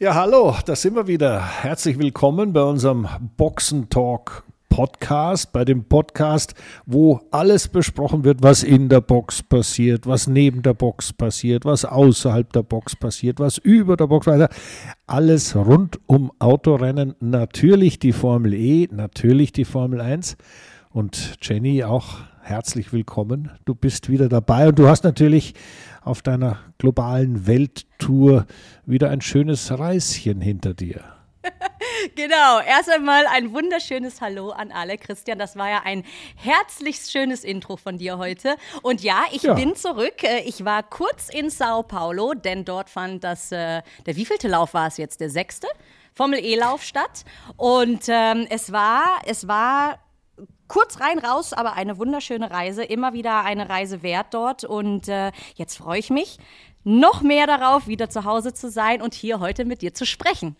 Ja, hallo, da sind wir wieder. Herzlich willkommen bei unserem Boxen Talk Podcast, bei dem Podcast, wo alles besprochen wird, was in der Box passiert, was neben der Box passiert, was außerhalb der Box passiert, was über der Box weiter. Alles rund um Autorennen, natürlich die Formel E, natürlich die Formel 1 und Jenny auch herzlich willkommen. Du bist wieder dabei und du hast natürlich auf deiner globalen Welttour wieder ein schönes Reischen hinter dir. genau, erst einmal ein wunderschönes Hallo an alle. Christian, das war ja ein herzlich schönes Intro von dir heute. Und ja, ich ja. bin zurück. Äh, ich war kurz in Sao Paulo, denn dort fand das, äh, der wievielte Lauf war es jetzt? Der sechste? Formel E-Lauf statt. Und ähm, es war, es war kurz rein, raus, aber eine wunderschöne Reise. Immer wieder eine Reise wert dort. Und äh, jetzt freue ich mich noch mehr darauf, wieder zu Hause zu sein und hier heute mit dir zu sprechen.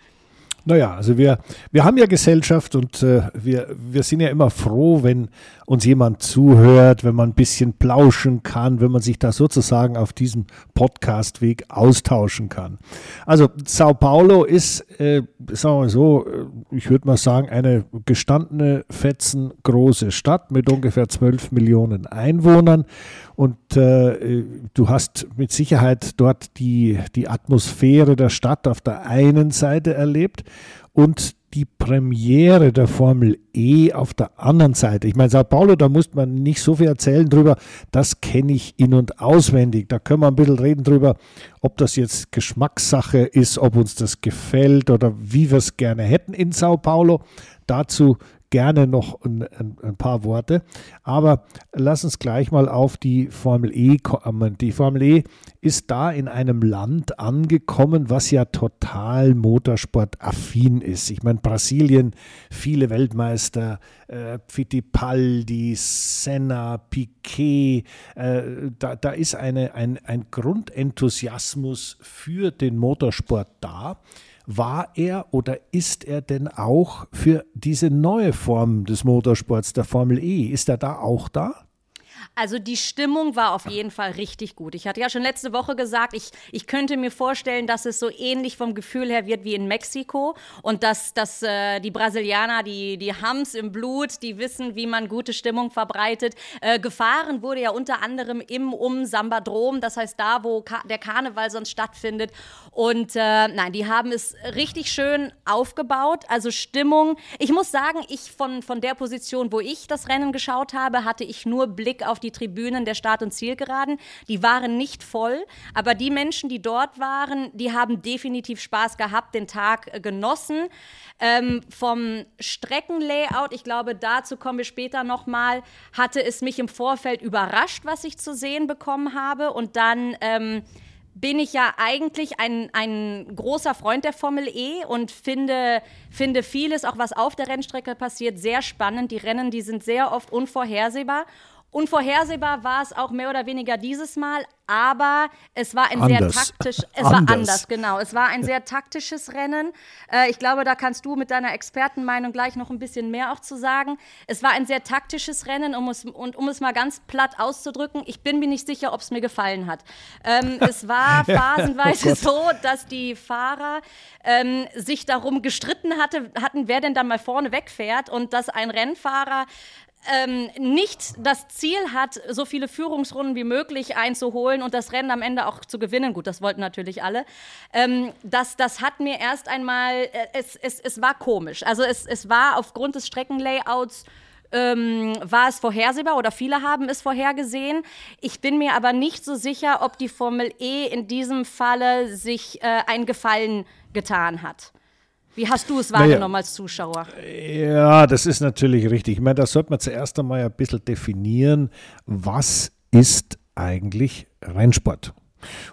Naja, also wir, wir haben ja Gesellschaft und äh, wir, wir sind ja immer froh, wenn uns jemand zuhört, wenn man ein bisschen plauschen kann, wenn man sich da sozusagen auf diesem Podcastweg austauschen kann. Also Sao Paulo ist, äh, sagen wir so, äh, ich würde mal sagen, eine gestandene, fetzengroße Stadt mit ungefähr 12 Millionen Einwohnern. Und äh, du hast mit Sicherheit dort die, die Atmosphäre der Stadt auf der einen Seite erlebt und die Premiere der Formel E auf der anderen Seite. Ich meine, Sao Paulo, da muss man nicht so viel erzählen drüber. Das kenne ich in- und auswendig. Da können wir ein bisschen reden drüber, ob das jetzt Geschmackssache ist, ob uns das gefällt oder wie wir es gerne hätten in Sao Paulo. Dazu gerne noch ein, ein, ein, paar Worte. Aber lass uns gleich mal auf die Formel E kommen. Die Formel E ist da in einem Land angekommen, was ja total motorsportaffin ist. Ich meine, Brasilien, viele Weltmeister, äh, Fittipaldi, Senna, Piquet, äh, da, da ist eine, ein, ein Grundenthusiasmus für den Motorsport da. War er oder ist er denn auch für diese neue Form des Motorsports, der Formel E, ist er da auch da? Also die Stimmung war auf jeden Fall richtig gut. Ich hatte ja schon letzte Woche gesagt, ich, ich könnte mir vorstellen, dass es so ähnlich vom Gefühl her wird wie in Mexiko und dass, dass äh, die Brasilianer, die, die Hams im Blut, die wissen, wie man gute Stimmung verbreitet. Äh, gefahren wurde ja unter anderem im um Sambadrom, das heißt da, wo Ka der Karneval sonst stattfindet. Und äh, nein, die haben es richtig schön aufgebaut. Also Stimmung. Ich muss sagen, ich von, von der Position, wo ich das Rennen geschaut habe, hatte ich nur Blick auf die Tribünen der Start- und Zielgeraden. Die waren nicht voll, aber die Menschen, die dort waren, die haben definitiv Spaß gehabt, den Tag äh, genossen. Ähm, vom Streckenlayout, ich glaube, dazu kommen wir später nochmal, hatte es mich im Vorfeld überrascht, was ich zu sehen bekommen habe. Und dann ähm, bin ich ja eigentlich ein, ein großer Freund der Formel E und finde, finde vieles, auch was auf der Rennstrecke passiert, sehr spannend. Die Rennen, die sind sehr oft unvorhersehbar. Unvorhersehbar war es auch mehr oder weniger dieses Mal, aber es war ein anders. sehr taktisch, es anders. war anders, genau. Es war ein sehr taktisches Rennen. Äh, ich glaube, da kannst du mit deiner Expertenmeinung gleich noch ein bisschen mehr auch zu sagen. Es war ein sehr taktisches Rennen, um es, und um es mal ganz platt auszudrücken, ich bin mir nicht sicher, ob es mir gefallen hat. Ähm, es war phasenweise oh so, dass die Fahrer ähm, sich darum gestritten hatte, hatten, wer denn dann mal vorne wegfährt und dass ein Rennfahrer ähm, nicht das Ziel hat, so viele Führungsrunden wie möglich einzuholen und das Rennen am Ende auch zu gewinnen. Gut, das wollten natürlich alle. Ähm, das, das hat mir erst einmal, äh, es, es, es war komisch. Also es, es war aufgrund des Streckenlayouts ähm, war es vorhersehbar oder viele haben es vorhergesehen. Ich bin mir aber nicht so sicher, ob die Formel E in diesem Falle sich äh, einen Gefallen getan hat. Wie hast du es wahrgenommen naja, als Zuschauer? Ja, das ist natürlich richtig. Ich meine, da sollte man zuerst einmal ein bisschen definieren, was ist eigentlich Rennsport?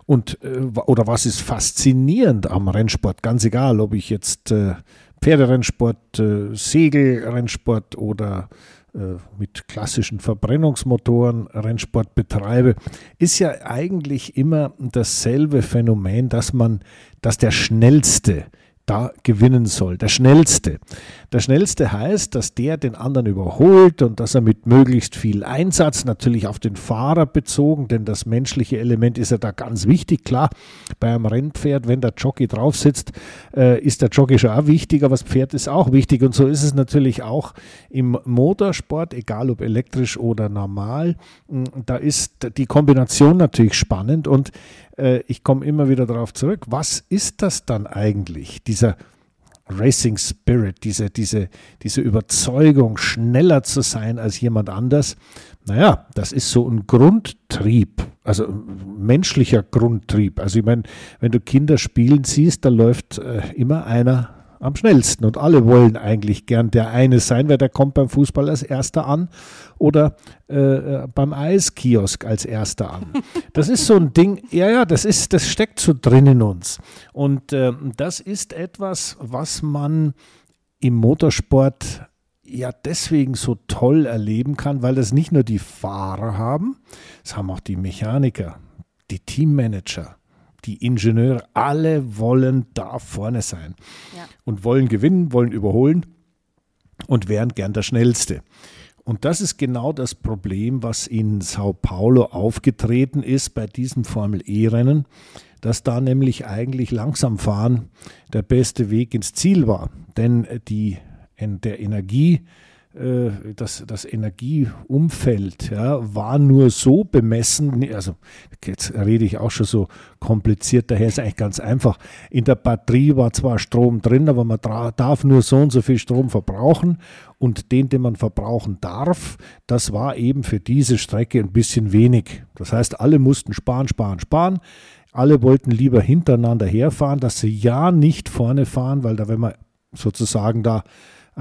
Und äh, oder was ist faszinierend am Rennsport? Ganz egal, ob ich jetzt äh, Pferderennsport, äh, Segelrennsport oder äh, mit klassischen Verbrennungsmotoren Rennsport betreibe, ist ja eigentlich immer dasselbe Phänomen, dass man, dass der schnellste da gewinnen soll. Der Schnellste. Der Schnellste heißt, dass der den anderen überholt und dass er mit möglichst viel Einsatz, natürlich auf den Fahrer bezogen, denn das menschliche Element ist ja da ganz wichtig. Klar, bei einem Rennpferd, wenn der Jockey drauf sitzt, äh, ist der Jockey schon auch wichtig, aber das Pferd ist auch wichtig. Und so ist es natürlich auch im Motorsport, egal ob elektrisch oder normal. Mm, da ist die Kombination natürlich spannend und äh, ich komme immer wieder darauf zurück. Was ist das dann eigentlich, dieser Racing Spirit, diese, diese, diese Überzeugung, schneller zu sein als jemand anders? Naja, das ist so ein Grundtrieb, also menschlicher Grundtrieb. Also ich meine, wenn du Kinder spielen siehst, da läuft äh, immer einer am schnellsten. Und alle wollen eigentlich gern der eine sein, weil der kommt beim Fußball als erster an oder äh, äh beim Eiskiosk als erster an. Das ist so ein Ding, ja, ja, das ist, das steckt so drin in uns. Und äh, das ist etwas, was man im Motorsport ja deswegen so toll erleben kann, weil das nicht nur die Fahrer haben, das haben auch die Mechaniker, die Teammanager, die Ingenieure, alle wollen da vorne sein ja. und wollen gewinnen, wollen überholen und wären gern der Schnellste. Und das ist genau das Problem, was in Sao Paulo aufgetreten ist bei diesem Formel E-Rennen, dass da nämlich eigentlich langsam fahren der beste Weg ins Ziel war. Denn die, der Energie, das, das Energieumfeld ja, war nur so bemessen, also jetzt rede ich auch schon so kompliziert, daher ist eigentlich ganz einfach. In der Batterie war zwar Strom drin, aber man darf nur so und so viel Strom verbrauchen und den, den man verbrauchen darf, das war eben für diese Strecke ein bisschen wenig. Das heißt, alle mussten sparen, sparen, sparen. Alle wollten lieber hintereinander herfahren, dass sie ja nicht vorne fahren, weil da, wenn man sozusagen da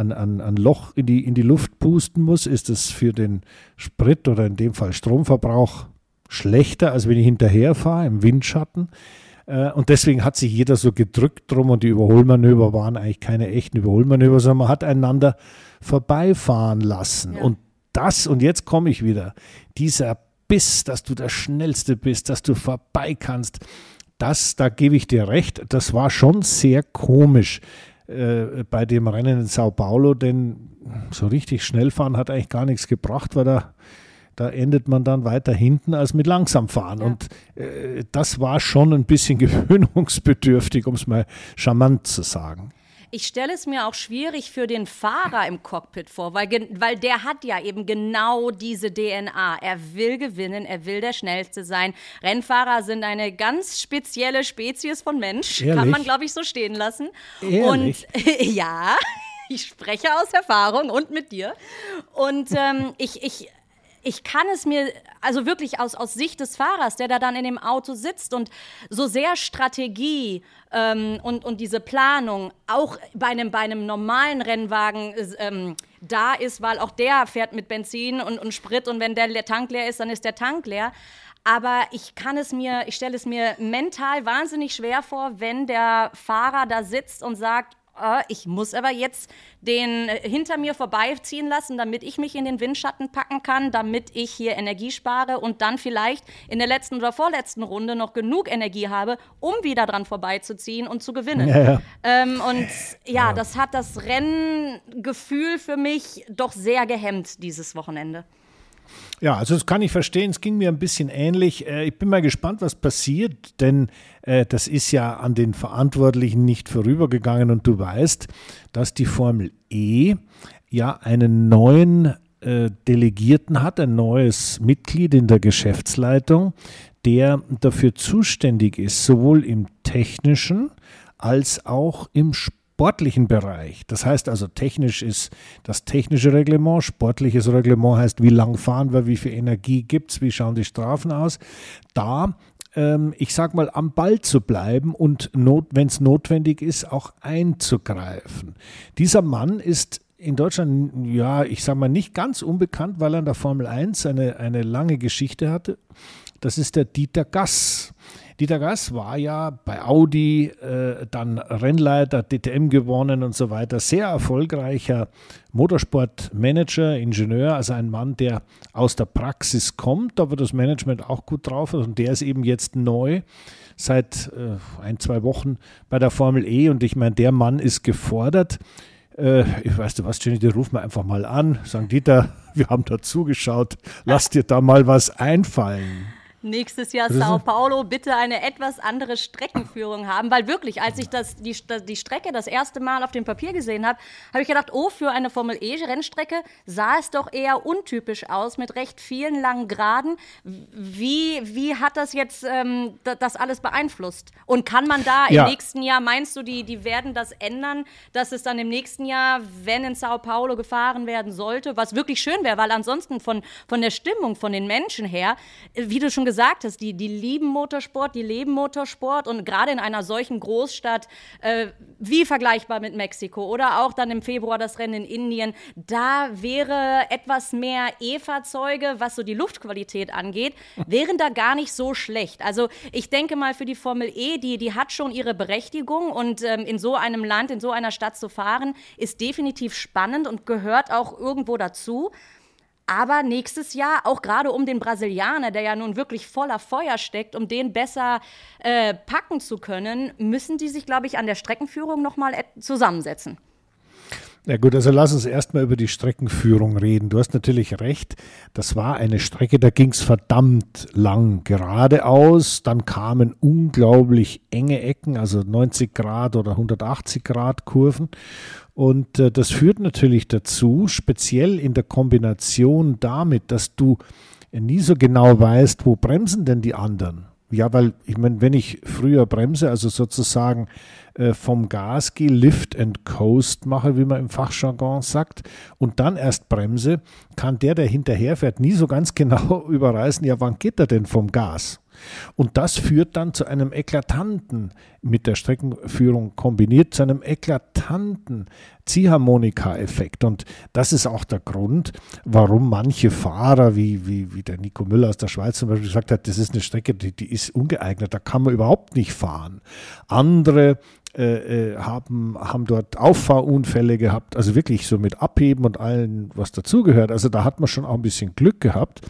ein, ein, ein Loch in die, in die Luft pusten muss, ist es für den Sprit oder in dem Fall Stromverbrauch schlechter, als wenn ich hinterher fahre im Windschatten. Äh, und deswegen hat sich jeder so gedrückt drum und die Überholmanöver waren eigentlich keine echten Überholmanöver, sondern man hat einander vorbeifahren lassen. Ja. Und das, und jetzt komme ich wieder, dieser Biss, dass du der Schnellste bist, dass du vorbei kannst, das, da gebe ich dir recht, das war schon sehr komisch. Äh, bei dem Rennen in Sao Paulo, denn so richtig schnell fahren hat eigentlich gar nichts gebracht, weil da, da endet man dann weiter hinten als mit langsam fahren. Ja. Und äh, das war schon ein bisschen gewöhnungsbedürftig, um es mal charmant zu sagen. Ich stelle es mir auch schwierig für den Fahrer im Cockpit vor, weil, weil der hat ja eben genau diese DNA. Er will gewinnen, er will der Schnellste sein. Rennfahrer sind eine ganz spezielle Spezies von Mensch, Ehrlich? kann man, glaube ich, so stehen lassen. Ehrlich? Und ja, ich spreche aus Erfahrung und mit dir. Und ähm, ich, ich ich kann es mir, also wirklich aus, aus Sicht des Fahrers, der da dann in dem Auto sitzt und so sehr Strategie ähm, und, und diese Planung auch bei einem, bei einem normalen Rennwagen ähm, da ist, weil auch der fährt mit Benzin und, und Sprit und wenn der, der Tank leer ist, dann ist der Tank leer. Aber ich kann es mir, ich stelle es mir mental wahnsinnig schwer vor, wenn der Fahrer da sitzt und sagt, äh, ich muss aber jetzt den äh, hinter mir vorbeiziehen lassen, damit ich mich in den Windschatten packen kann, damit ich hier Energie spare und dann vielleicht in der letzten oder vorletzten Runde noch genug Energie habe, um wieder dran vorbeizuziehen und zu gewinnen. Ja, ja. Ähm, und ja, ja, das hat das Renngefühl für mich doch sehr gehemmt dieses Wochenende. Ja, also das kann ich verstehen. Es ging mir ein bisschen ähnlich. Äh, ich bin mal gespannt, was passiert, denn äh, das ist ja an den Verantwortlichen nicht vorübergegangen und du weißt, dass die Formel E ja einen neuen äh, Delegierten hat, ein neues Mitglied in der Geschäftsleitung, der dafür zuständig ist, sowohl im technischen als auch im Sport sportlichen Bereich, das heißt also technisch ist das technische Reglement, sportliches Reglement heißt, wie lang fahren wir, wie viel Energie gibt es, wie schauen die Strafen aus, da ähm, ich sag mal, am Ball zu bleiben und not, wenn es notwendig ist, auch einzugreifen. Dieser Mann ist in Deutschland, ja, ich sag mal, nicht ganz unbekannt, weil er in der Formel 1 eine, eine lange Geschichte hatte. Das ist der Dieter Gass. Dieter Gass war ja bei Audi äh, dann Rennleiter, DTM gewonnen und so weiter. Sehr erfolgreicher Motorsportmanager, Ingenieur, also ein Mann, der aus der Praxis kommt, aber das Management auch gut drauf ist. Und der ist eben jetzt neu seit äh, ein, zwei Wochen bei der Formel E. Und ich meine, der Mann ist gefordert. Äh, ich weiß du was, Jenny, die rufen wir einfach mal an. Sagen, Dieter, wir haben da zugeschaut. Lass dir da mal was einfallen. Nächstes Jahr Sao Paulo bitte eine etwas andere Streckenführung haben, weil wirklich, als ich das, die, die Strecke das erste Mal auf dem Papier gesehen habe, habe ich gedacht, oh, für eine Formel E-Rennstrecke sah es doch eher untypisch aus mit recht vielen langen Geraden. Wie, wie hat das jetzt ähm, das alles beeinflusst? Und kann man da ja. im nächsten Jahr, meinst du, die, die werden das ändern, dass es dann im nächsten Jahr, wenn in Sao Paulo gefahren werden sollte, was wirklich schön wäre, weil ansonsten von, von der Stimmung, von den Menschen her, wie du schon gesagt gesagt hast, die, die lieben Motorsport, die leben Motorsport und gerade in einer solchen Großstadt, äh, wie vergleichbar mit Mexiko oder auch dann im Februar das Rennen in Indien, da wäre etwas mehr E-Fahrzeuge, was so die Luftqualität angeht, wären da gar nicht so schlecht. Also ich denke mal für die Formel E, die, die hat schon ihre Berechtigung und ähm, in so einem Land, in so einer Stadt zu fahren, ist definitiv spannend und gehört auch irgendwo dazu. Aber nächstes Jahr, auch gerade um den Brasilianer, der ja nun wirklich voller Feuer steckt, um den besser äh, packen zu können, müssen die sich, glaube ich, an der Streckenführung nochmal zusammensetzen. Ja gut, also lass uns erstmal über die Streckenführung reden. Du hast natürlich recht, das war eine Strecke, da ging es verdammt lang geradeaus, dann kamen unglaublich enge Ecken, also 90 Grad oder 180 Grad Kurven. Und äh, das führt natürlich dazu, speziell in der Kombination damit, dass du nie so genau weißt, wo bremsen denn die anderen. Ja, weil ich meine, wenn ich früher bremse, also sozusagen äh, vom Gas gehe, Lift and Coast mache, wie man im Fachjargon sagt, und dann erst bremse, kann der, der hinterherfährt, nie so ganz genau überreißen, ja, wann geht er denn vom Gas? Und das führt dann zu einem eklatanten, mit der Streckenführung kombiniert, zu einem eklatanten Ziehharmonika-Effekt. Und das ist auch der Grund, warum manche Fahrer, wie, wie, wie der Nico Müller aus der Schweiz zum Beispiel gesagt hat, das ist eine Strecke, die, die ist ungeeignet, da kann man überhaupt nicht fahren. Andere äh, äh haben, haben dort Auffahrunfälle gehabt, also wirklich so mit Abheben und allem, was dazugehört. Also da hat man schon auch ein bisschen Glück gehabt.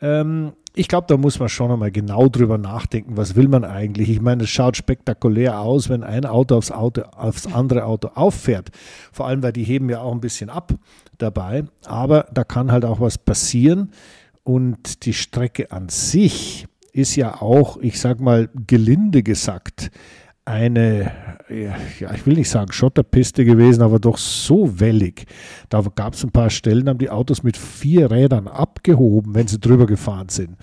Ähm, ich glaube, da muss man schon einmal genau drüber nachdenken, was will man eigentlich. Ich meine, es schaut spektakulär aus, wenn ein Auto aufs, Auto aufs andere Auto auffährt. Vor allem, weil die heben ja auch ein bisschen ab dabei. Aber da kann halt auch was passieren. Und die Strecke an sich ist ja auch, ich sag mal, gelinde gesagt, eine, ja, ich will nicht sagen Schotterpiste gewesen, aber doch so wellig. Da gab es ein paar Stellen, haben die Autos mit vier Rädern abgehoben, wenn sie drüber gefahren sind.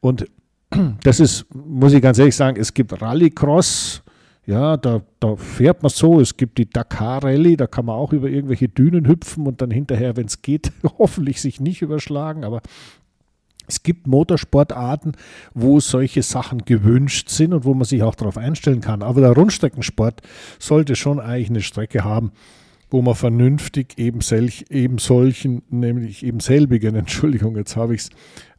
Und das ist, muss ich ganz ehrlich sagen, es gibt Rallycross, ja, da, da fährt man so. Es gibt die Dakar Rallye, da kann man auch über irgendwelche Dünen hüpfen und dann hinterher, wenn es geht, hoffentlich sich nicht überschlagen. Aber es gibt Motorsportarten, wo solche Sachen gewünscht sind und wo man sich auch darauf einstellen kann. Aber der Rundstreckensport sollte schon eigentlich eine Strecke haben, wo man vernünftig eben, selch, eben solchen, nämlich eben selbigen, Entschuldigung, jetzt habe ich es,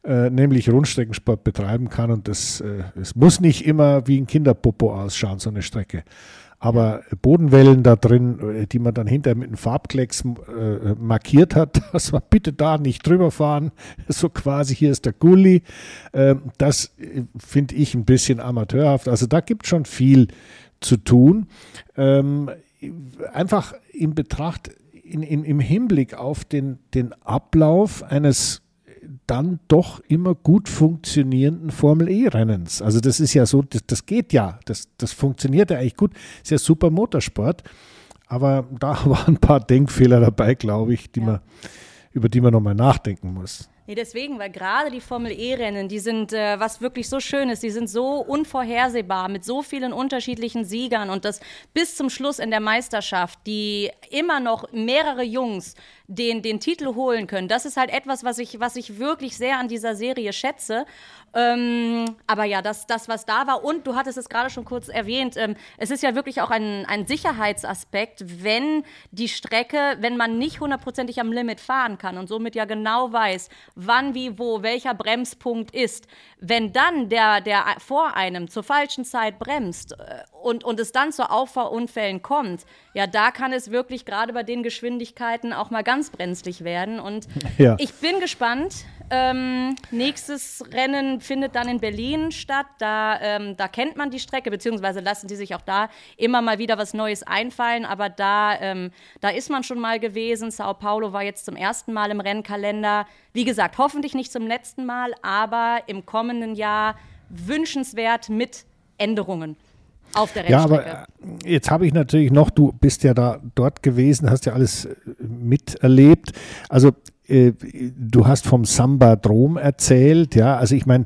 äh, nämlich Rundstreckensport betreiben kann. Und das, äh, es muss nicht immer wie ein Kinderpopo ausschauen, so eine Strecke. Aber Bodenwellen da drin, äh, die man dann hinterher mit einem Farbklecks äh, markiert hat, dass man bitte da nicht drüber fahren, so quasi hier ist der Gully, äh, das finde ich ein bisschen amateurhaft. Also da gibt es schon viel zu tun. Ähm, einfach in Betracht, in, in, im Hinblick auf den, den Ablauf eines dann doch immer gut funktionierenden Formel E-Rennens. Also das ist ja so, das, das geht ja, das, das funktioniert ja eigentlich gut. Ist ja super Motorsport. Aber da waren ein paar Denkfehler dabei, glaube ich, die ja. man, über die man nochmal nachdenken muss. Nee, deswegen, weil gerade die Formel E-Rennen, die sind, äh, was wirklich so schön ist, die sind so unvorhersehbar mit so vielen unterschiedlichen Siegern und das bis zum Schluss in der Meisterschaft, die immer noch mehrere Jungs den, den Titel holen können. Das ist halt etwas, was ich, was ich wirklich sehr an dieser Serie schätze. Ähm, aber ja, das, das, was da war, und du hattest es gerade schon kurz erwähnt, ähm, es ist ja wirklich auch ein, ein Sicherheitsaspekt, wenn die Strecke, wenn man nicht hundertprozentig am Limit fahren kann und somit ja genau weiß, wann, wie, wo, welcher Bremspunkt ist, wenn dann der, der vor einem zur falschen Zeit bremst äh, und, und es dann zu Auffahrunfällen kommt, ja, da kann es wirklich gerade bei den Geschwindigkeiten auch mal ganz brenzlig werden. Und ja. ich bin gespannt. Ähm, nächstes Rennen findet dann in Berlin statt. Da, ähm, da kennt man die Strecke, beziehungsweise lassen die sich auch da immer mal wieder was Neues einfallen. Aber da, ähm, da ist man schon mal gewesen. Sao Paulo war jetzt zum ersten Mal im Rennkalender. Wie gesagt, hoffentlich nicht zum letzten Mal, aber im kommenden Jahr wünschenswert mit Änderungen auf der Rennstrecke. Ja, aber äh, jetzt habe ich natürlich noch, du bist ja da dort gewesen, hast ja alles äh, miterlebt. Also äh, du hast vom Samba-Drom erzählt, ja. Also ich meine,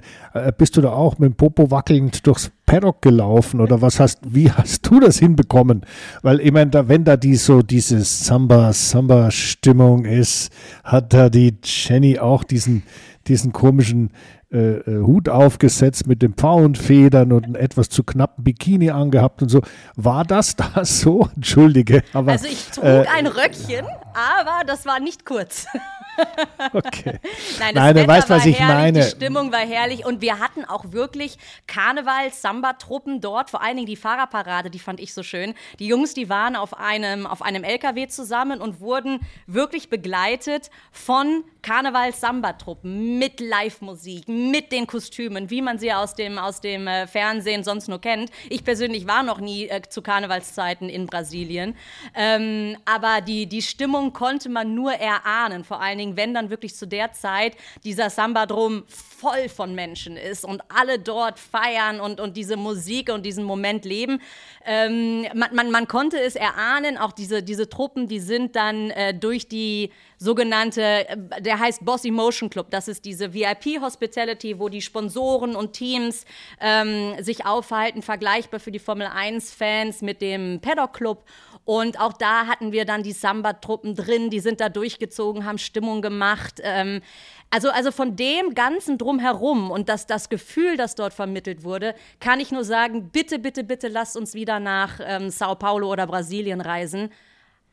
bist du da auch mit dem Popo wackelnd durchs Paddock gelaufen oder was hast, wie hast du das hinbekommen? Weil ich meine, da, wenn da die so diese Samba, Samba-Stimmung ist, hat da die Jenny auch diesen, diesen komischen äh, äh, Hut aufgesetzt mit den Pfauenfedern und einen etwas zu knappen Bikini angehabt und so. War das da so? Entschuldige. Aber, also ich trug äh, ein Röckchen, aber das war nicht kurz. Okay. Nein, das Nein, Wetter weißt, was ich herrlich, meine. Die Stimmung war herrlich und wir hatten auch wirklich Karneval-Samba-Truppen dort, vor allen Dingen die Fahrerparade, die fand ich so schön. Die Jungs, die waren auf einem, auf einem LKW zusammen und wurden wirklich begleitet von Karneval-Samba-Truppen mit Live-Musik, mit den Kostümen, wie man sie aus dem, aus dem äh, Fernsehen sonst nur kennt. Ich persönlich war noch nie äh, zu Karnevalszeiten in Brasilien, ähm, aber die, die Stimmung konnte man nur erahnen, vor allen Dingen, wenn dann wirklich zu der Zeit dieser Samba-Drum voll von Menschen ist und alle dort feiern und, und diese Musik und diesen Moment leben. Ähm, man, man, man konnte es erahnen, auch diese, diese Truppen, die sind dann äh, durch die sogenannte, äh, der heißt Boss Emotion Club. Das ist diese VIP-Hospitality, wo die Sponsoren und Teams ähm, sich aufhalten, vergleichbar für die Formel 1-Fans mit dem Paddock Club. Und auch da hatten wir dann die Samba-Truppen drin, die sind da durchgezogen, haben Stimmung gemacht. Ähm, also, also von dem Ganzen drumherum und das, das Gefühl, das dort vermittelt wurde, kann ich nur sagen, bitte, bitte, bitte lasst uns wieder nach ähm, Sao Paulo oder Brasilien reisen.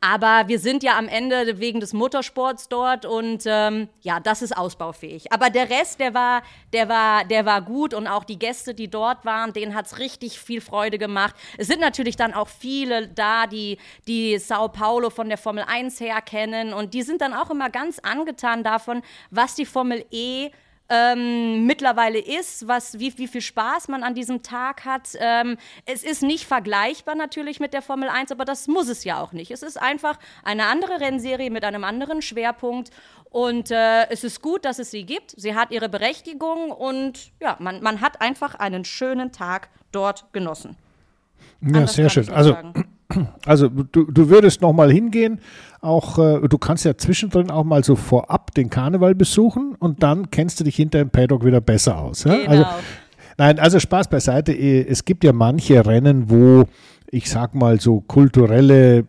Aber wir sind ja am Ende wegen des Motorsports dort und ähm, ja, das ist ausbaufähig. Aber der Rest, der war, der war, der war gut und auch die Gäste, die dort waren, denen hat es richtig viel Freude gemacht. Es sind natürlich dann auch viele da, die, die Sao Paulo von der Formel 1 her kennen und die sind dann auch immer ganz angetan davon, was die Formel E ähm, mittlerweile ist, was, wie, wie viel Spaß man an diesem Tag hat. Ähm, es ist nicht vergleichbar natürlich mit der Formel 1, aber das muss es ja auch nicht. Es ist einfach eine andere Rennserie mit einem anderen Schwerpunkt und äh, es ist gut, dass es sie gibt. Sie hat ihre Berechtigung und ja, man, man hat einfach einen schönen Tag dort genossen. Ja, Anders sehr schön. Also sagen. Also du, du würdest noch mal hingehen, auch äh, du kannst ja zwischendrin auch mal so vorab den Karneval besuchen und dann kennst du dich hinter dem Paddock wieder besser aus. Ja? Genau. Also, nein, also Spaß beiseite. Äh, es gibt ja manche Rennen, wo ich sag mal so kulturelle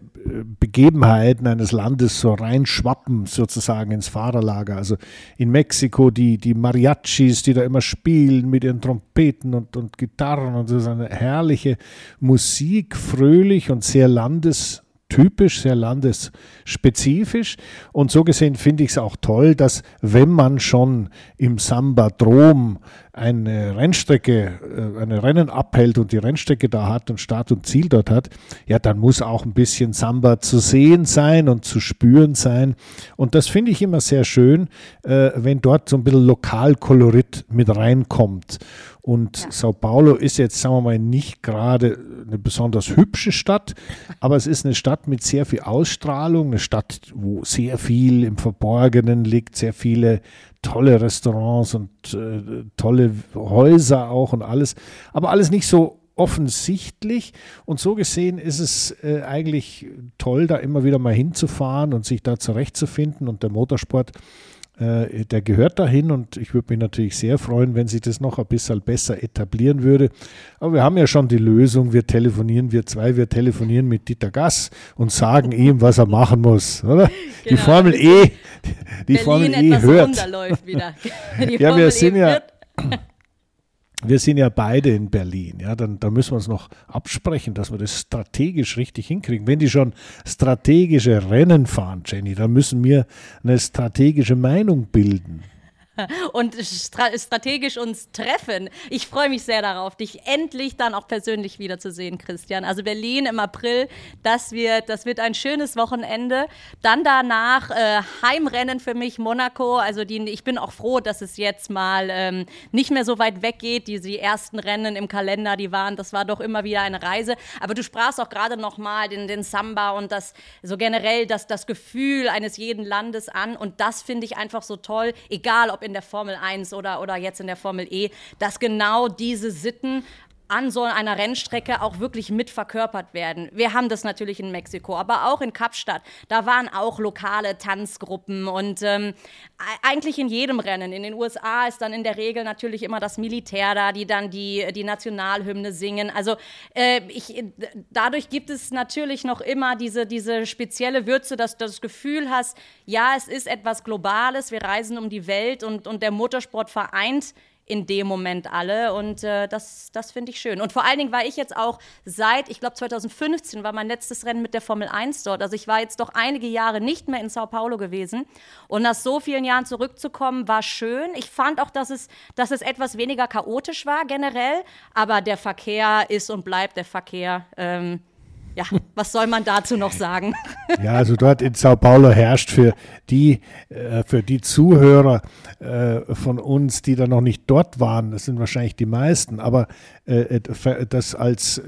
Begebenheiten eines Landes so reinschwappen, sozusagen ins Fahrerlager. Also in Mexiko die, die Mariachis, die da immer spielen mit ihren Trompeten und, und Gitarren und so ist eine herrliche Musik, fröhlich und sehr landestypisch, sehr landesspezifisch. Und so gesehen finde ich es auch toll, dass wenn man schon im Samba-Drom eine Rennstrecke, äh, eine Rennen abhält und die Rennstrecke da hat und Start und Ziel dort hat, ja, dann muss auch ein bisschen Samba zu sehen sein und zu spüren sein. Und das finde ich immer sehr schön, äh, wenn dort so ein bisschen Lokalkolorit mit reinkommt. Und ja. Sao Paulo ist jetzt, sagen wir mal, nicht gerade eine besonders hübsche Stadt, aber es ist eine Stadt mit sehr viel Ausstrahlung, eine Stadt, wo sehr viel im Verborgenen liegt, sehr viele tolle Restaurants und äh, tolle Häuser auch und alles, aber alles nicht so offensichtlich. Und so gesehen ist es äh, eigentlich toll, da immer wieder mal hinzufahren und sich da zurechtzufinden. Und der Motorsport Äh, der gehört dahin und ich würde mich natürlich sehr freuen, wenn sich das noch ein bisschen besser etablieren würde. Aber wir haben ja schon die Lösung. Wir telefonieren, wir zwei, wir telefonieren mit Dieter Gass und sagen ihm, was er machen muss, oder? Genau. Die Formel E, die Berlin Formel E hört. ja, wir sind ja wir sind ja beide in Berlin, ja, dann, dann müssen wir uns noch absprechen, dass wir das strategisch richtig hinkriegen. Wenn die schon strategische Rennen fahren, Jenny, dann müssen wir eine strategische Meinung bilden. Und strategisch uns treffen. Ich freue mich sehr darauf, dich endlich dann auch persönlich wiederzusehen, Christian. Also Berlin im April, das wird, das wird ein schönes Wochenende. Dann danach äh, Heimrennen für mich, Monaco. Also die, ich bin auch froh, dass es jetzt mal ähm, nicht mehr so weit weggeht. Die, die ersten Rennen im Kalender, die waren, das war doch immer wieder eine Reise. Aber du sprachst auch gerade noch mal den, den Samba und das so generell das, das Gefühl eines jeden Landes an. Und das finde ich einfach so toll, egal ob in der Formel 1 oder, oder jetzt in der Formel E, dass genau diese Sitten an so einer Rennstrecke auch wirklich mit verkörpert werden. Wir haben das natürlich in Mexiko, aber auch in Kapstadt. Da waren auch lokale Tanzgruppen und ähm, eigentlich in jedem Rennen. In den USA ist dann in der Regel natürlich immer das Militär da, die dann die, die Nationalhymne singen. Also äh, ich, dadurch gibt es natürlich noch immer diese, diese spezielle Würze, dass du das Gefühl hast, ja, es ist etwas Globales, wir reisen um die Welt und, und der Motorsport vereint in dem Moment alle. Und äh, das, das finde ich schön. Und vor allen Dingen war ich jetzt auch seit, ich glaube 2015 war mein letztes Rennen mit der Formel 1 dort. Also ich war jetzt doch einige Jahre nicht mehr in Sao Paulo gewesen. Und nach so vielen Jahren zurückzukommen, war schön. Ich fand auch, dass es, dass es etwas weniger chaotisch war generell. Aber der Verkehr ist und bleibt der Verkehr. Ähm, ja, was soll man dazu noch sagen? Ja, also dort in Sao Paulo herrscht für die, äh, für die Zuhörer äh, von uns, die da noch nicht dort waren, das sind wahrscheinlich die meisten, aber äh, das als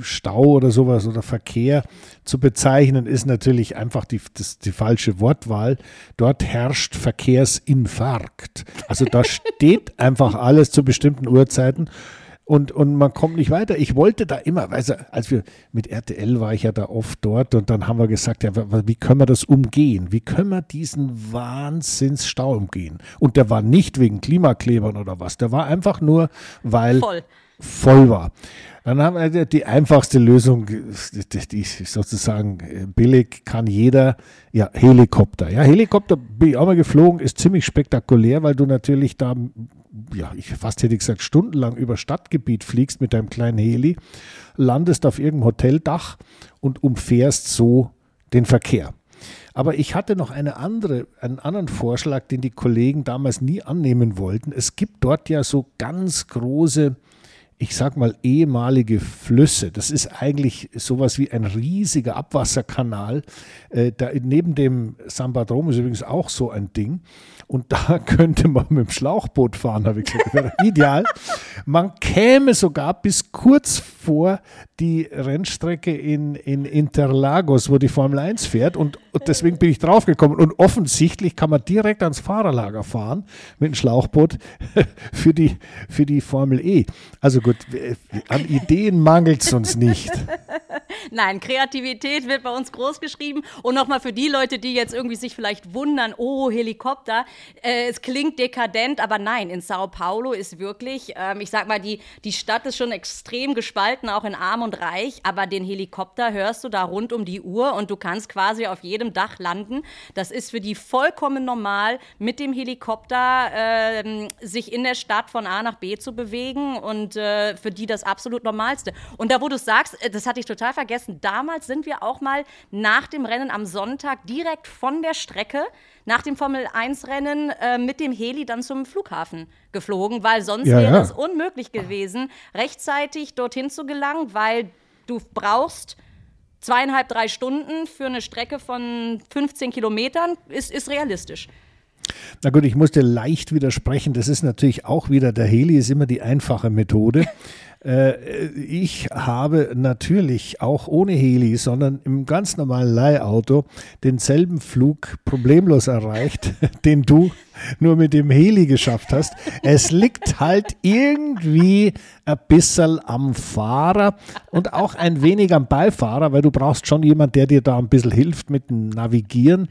Stau oder sowas oder Verkehr zu bezeichnen, ist natürlich einfach die, das, die falsche Wortwahl. Dort herrscht Verkehrsinfarkt. Also da steht einfach alles zu bestimmten Uhrzeiten und, und man kommt nicht weiter. Ich wollte da immer, weißt du, als wir mit RTL war ich ja da oft dort und dann haben wir gesagt, ja, wie können wir das umgehen? Wie können wir diesen Wahnsinnsstau umgehen? Und der war nicht wegen Klimaklebern oder was, der war einfach nur, weil voll, voll war. Dann haben wir die einfachste Lösung, die sozusagen billig kann jeder, ja, Helikopter. Ja, Helikopter bin ich auch mal geflogen, ist ziemlich spektakulär, weil du natürlich da ja, ich fast hätte gesagt, stundenlang über Stadtgebiet fliegst mit deinem kleinen Heli, landest auf irgendeinem Hoteldach und umfährst so den Verkehr. Aber ich hatte noch eine andere, einen anderen Vorschlag, den die Kollegen damals nie annehmen wollten. Es gibt dort ja so ganz große ich sag mal, ehemalige Flüsse. Das ist eigentlich sowas wie ein riesiger Abwasserkanal. Äh, da neben dem Sambadrom ist übrigens auch so ein Ding. Und da könnte man mit dem Schlauchboot fahren, habe ich gesagt. Wäre ideal. Man käme sogar bis kurz vor die Rennstrecke in, in Interlagos, wo die Formel 1 fährt. Und, deswegen bin ich draufgekommen. Und offensichtlich kann man direkt ans Fahrerlager fahren mit dem Schlauchboot für die, für die Formel E. Also gut, an Ideen mangelt es uns nicht. Nein, Kreativität wird bei uns groß geschrieben. Und nochmal für die Leute, die jetzt irgendwie sich vielleicht wundern, oh, Helikopter, äh, es klingt dekadent, aber nein, in Sao Paulo ist wirklich, ähm, ich sag mal, die, die Stadt ist schon extrem gespalten, auch in Arm und Reich, aber den Helikopter hörst du da rund um die Uhr und du kannst quasi auf jedem Dach landen. Das ist für die vollkommen normal, mit dem Helikopter äh, sich in der Stadt von A nach B zu bewegen und äh, für die das absolut Normalste. Und da, wo du sagst, äh, das hatte ich total vergessen, damals sind wir auch mal nach dem Rennen am Sonntag direkt von der Strecke nach dem Formel-1-Rennen äh, mit dem Heli dann zum Flughafen geflogen, weil sonst ja, wäre ja. es unmöglich gewesen, rechtzeitig dorthin zu gelangen, weil du brauchst zweieinhalb, drei Stunden für eine Strecke von 15 Kilometern, ist, ist realistisch. Na gut, ich musste leicht widersprechen. Das ist natürlich auch wieder, der Heli ist immer die einfache Methode. Äh, ich habe natürlich auch ohne Heli, sondern im ganz normalen Leihauto denselben Flug problemlos erreicht, den du nur mit dem Heli geschafft hast. Es liegt halt irgendwie ein bisschen am Fahrer und auch ein wenig am Beifahrer, weil du brauchst schon jemand, der dir da ein bisschen hilft mit dem Navigieren.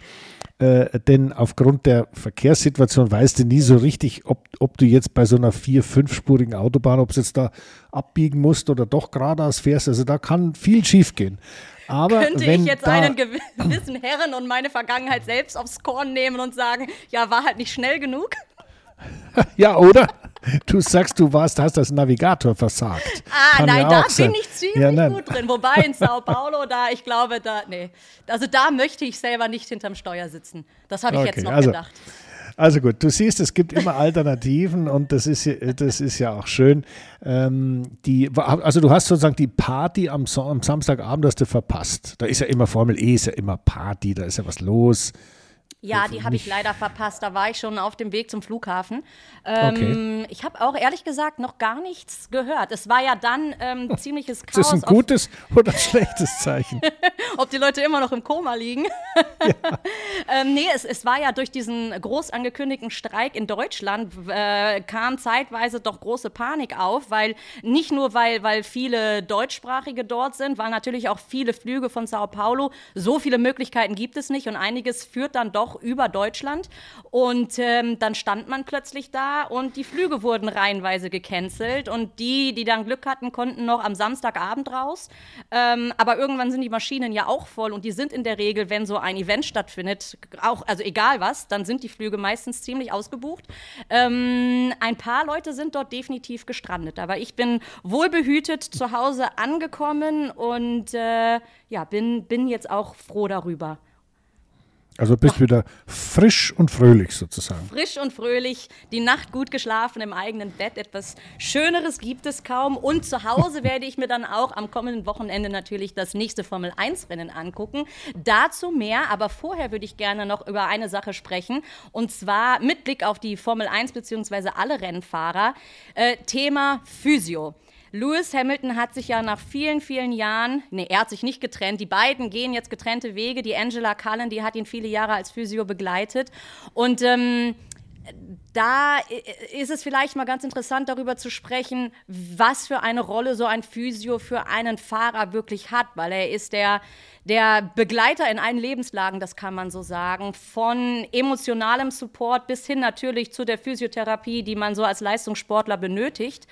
Äh, denn aufgrund der Verkehrssituation weißt du nie so richtig, ob, ob du jetzt bei so einer vier-, fünfspurigen Autobahn, ob du jetzt da abbiegen musst oder doch geradeaus fährst. Also da kann viel schief gehen. Aber Könnte wenn ich jetzt einen gewissen Herren und meine Vergangenheit selbst aufs Korn nehmen und sagen, ja, war halt nicht schnell genug? Ja, oder? Du sagst, du warst, hast als Navigator versagt. Ah, Kann nein, ja da sein. bin ich ziemlich Ja, gut drin. Wobei in Sao Paulo, da, ich glaube, da, nee. Also da möchte ich selber nicht hinterm Steuer sitzen. Das habe ich Okay, jetzt noch also- gedacht. Also gut, du siehst, es gibt immer Alternativen und das ist, ja- das ist ja auch schön. Ähm, die, also du hast sozusagen die Party am, am Samstagabend hast du verpasst. Da ist ja immer Formel E, ist ja immer Party, da ist ja was los. Ja, die habe ich leider verpasst. Da war ich schon auf dem Weg zum Flughafen. Ähm, Ich habe auch ehrlich gesagt noch gar nichts gehört. Es war ja dann ähm, ziemliches Ist das Chaos. ein gutes oder ein schlechtes Zeichen? ob die Leute immer noch im Koma liegen. ähm, nee, es, es war ja durch diesen groß angekündigten Streik in Deutschland, äh, kam zeitweise doch große Panik auf, weil nicht nur, weil, weil viele Deutschsprachige dort sind, weil natürlich auch viele Flüge von Sao Paulo, so viele Möglichkeiten gibt es nicht und einiges führt dann doch über Deutschland. Und ähm, dann stand man plötzlich da und die Flüge wurden reihenweise gecancelt und die, die dann Glück hatten, konnten noch am Samstagabend raus. Ähm, aber irgendwann sind die Maschinen ja auch voll und die sind in der Regel, wenn so ein Event stattfindet, auch, also egal was, dann sind die Flüge meistens ziemlich ausgebucht. Ähm, ein paar Leute sind dort definitiv gestrandet, aber ich bin wohlbehütet zu Hause angekommen und äh, ja, bin, bin jetzt auch froh darüber. Also bist wieder frisch und fröhlich sozusagen. frisch und fröhlich, die Nacht gut geschlafen im eigenen Bett. Etwas Schöneres gibt es kaum. Und zu Hause werde ich mir dann auch am kommenden Wochenende natürlich das nächste Formel 1-Rennen angucken. Dazu mehr, aber vorher würde ich gerne noch über eine Sache sprechen. Und zwar mit Blick auf die Formel 1 bzw. alle Rennfahrer. Äh, Thema Physio. Lewis Hamilton hat sich ja nach vielen, vielen Jahren, nee, er hat sich nicht getrennt, die beiden gehen jetzt getrennte Wege. Die Angela Cullen, die hat ihn viele Jahre als Physio begleitet. Und ähm, da ist es vielleicht mal ganz interessant, darüber zu sprechen, was für eine Rolle so ein Physio für einen Fahrer wirklich hat, weil er ist der, der Begleiter in allen Lebenslagen, das kann man so sagen, von emotionalem Support bis hin natürlich zu der Physiotherapie, die man so als Leistungssportler benötigt.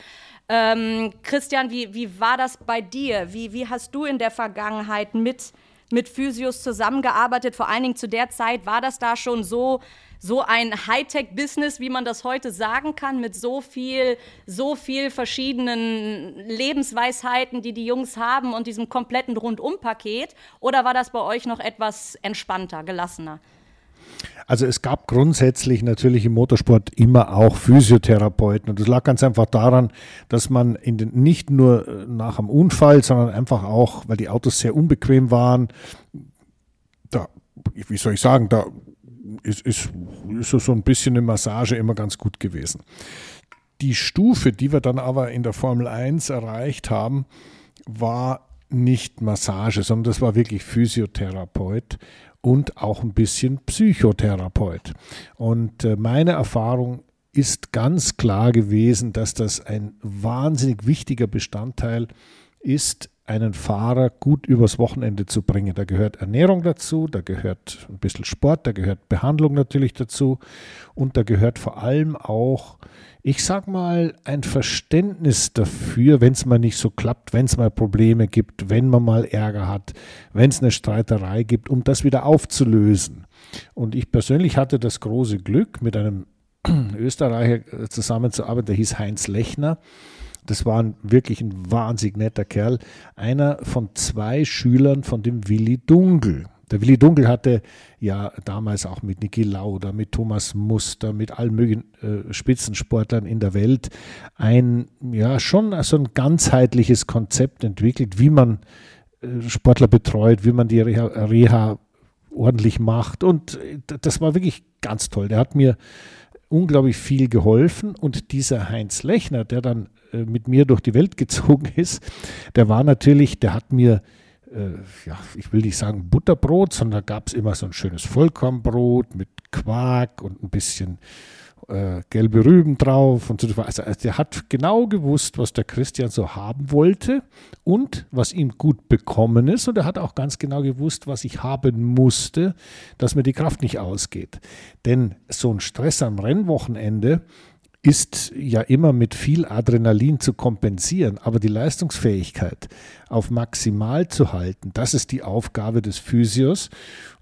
Ähm, Christian, wie, wie war das bei dir? Wie, wie hast du in der Vergangenheit mit, mit Physios zusammengearbeitet? Vor allen Dingen zu der Zeit, war das da schon so, so ein Hightech-Business, wie man das heute sagen kann, mit so viel, so viel verschiedenen Lebensweisheiten, die die Jungs haben und diesem kompletten Rundumpaket? Oder war das bei euch noch etwas entspannter, gelassener? Also es gab grundsätzlich natürlich im Motorsport immer auch Physiotherapeuten und das lag ganz einfach daran, dass man in den, nicht nur äh, nach einem Unfall, sondern einfach auch, weil die Autos sehr unbequem waren, da, wie soll ich sagen, da ist, ist, ist so ein bisschen eine Massage immer ganz gut gewesen. Die Stufe, die wir dann aber in der Formel 1 erreicht haben, war nicht Massage, sondern das war wirklich Physiotherapeut und auch ein bisschen Psychotherapeut. Und äh, meine Erfahrung ist ganz klar gewesen, dass das ein wahnsinnig wichtiger Bestandteil ist, einen Fahrer gut übers Wochenende zu bringen. Da gehört Ernährung dazu, da gehört ein bisschen Sport, da gehört Behandlung natürlich dazu und da gehört vor allem auch, ich sag mal, ein Verständnis dafür, wenn es mal nicht so klappt, wenn es mal Probleme gibt, wenn man mal Ärger hat, wenn es eine Streiterei gibt, um das wieder aufzulösen. Und ich persönlich hatte das große Glück, mit einem Österreicher zusammenzuarbeiten, der hieß Heinz Lechner. Das war ein, wirklich ein wahnsinnig netter Kerl. Einer von zwei Schülern von dem Willi Dunkel. Der Willi Dunkel hatte ja damals auch mit Niki Lauda, mit Thomas Muster, mit allen möglichen äh, Spitzensportlern in der Welt ein, ja, schon also ein ganzheitliches Konzept entwickelt, wie man äh, Sportler betreut, wie man die Reha, Reha ordentlich macht. Und äh, das war wirklich ganz toll. Der hat mir unglaublich viel geholfen. Und dieser Heinz Lechner, der dann äh, mit mir durch die Welt gezogen ist, der war natürlich, der hat mir, ja, ich will nicht sagen Butterbrot, sondern da gab es immer so ein schönes Vollkornbrot mit Quark und ein bisschen äh, gelbe Rüben drauf und so. Also, also der hat genau gewusst, was der Christian so haben wollte und was ihm gut bekommen ist. Und er hat auch ganz genau gewusst, was ich haben musste, dass mir die Kraft nicht ausgeht. Denn so ein Stress am Rennwochenende, ist ja immer mit viel Adrenalin zu kompensieren, aber die Leistungsfähigkeit auf maximal zu halten, das ist die Aufgabe des Physios.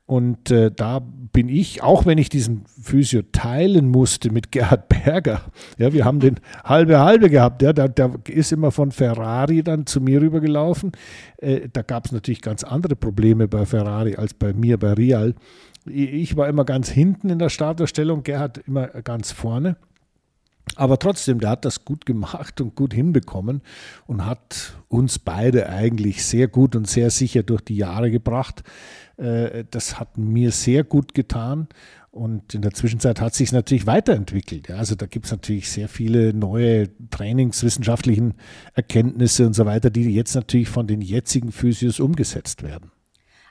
Und äh, da bin ich, auch wenn ich diesen Physio teilen musste mit Gerhard Berger, ja, wir haben den halbe halbe gehabt, ja, der, der ist immer von Ferrari dann zu mir rübergelaufen. Äh, da gab es natürlich ganz andere Probleme bei Ferrari als bei mir, bei Real. Ich war immer ganz hinten in der Starterstellung, Gerhard immer ganz vorne. Aber trotzdem, der hat das gut gemacht und gut hinbekommen und hat uns beide eigentlich sehr gut und sehr sicher durch die Jahre gebracht. Äh, das hat mir sehr gut getan. Und in der Zwischenzeit hat sich natürlich weiterentwickelt. also da gibt es natürlich sehr viele neue trainingswissenschaftlichen Erkenntnisse und so weiter, die jetzt natürlich von den jetzigen Physios umgesetzt werden.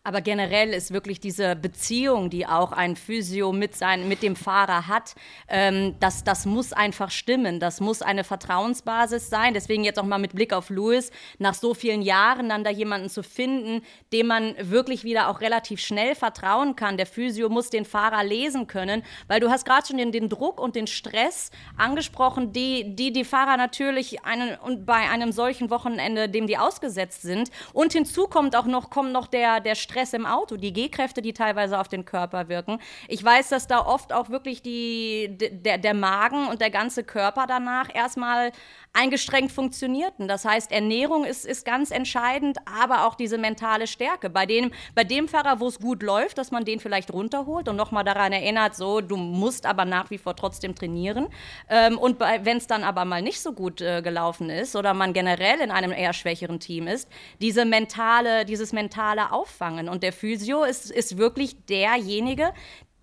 Aber generell ist wirklich diese Beziehung, die auch ein Physio mit, sein, mit dem Fahrer hat, ähm, das, das muss einfach stimmen. Das muss eine Vertrauensbasis sein. Deswegen jetzt auch mal mit Blick auf Louis, nach so vielen Jahren dann da jemanden zu finden, dem man wirklich wieder auch relativ schnell vertrauen kann. Der Physio muss den Fahrer lesen können, weil du hast gerade schon den, den Druck und den Stress angesprochen, die die, die Fahrer natürlich einen, und bei einem solchen Wochenende, dem die ausgesetzt sind. Und hinzu kommt auch noch, kommt noch der, der Stress Stress im Auto, die G-Kräfte, die teilweise auf den Körper wirken. Ich weiß, dass da oft auch wirklich die, der, der Magen und der ganze Körper danach erstmal eingestrengt funktionierten. Das heißt, Ernährung ist, ist ganz entscheidend, aber auch diese mentale Stärke. Bei dem, bei dem Fahrer, wo es gut läuft, dass man den vielleicht runterholt und nochmal daran erinnert, so, du musst aber nach wie vor trotzdem trainieren. Ähm, und wenn es dann aber mal nicht so gut äh, gelaufen ist oder man generell in einem eher schwächeren Team ist, diese mentale, dieses mentale Auffangen. Und der Physio ist, ist wirklich derjenige,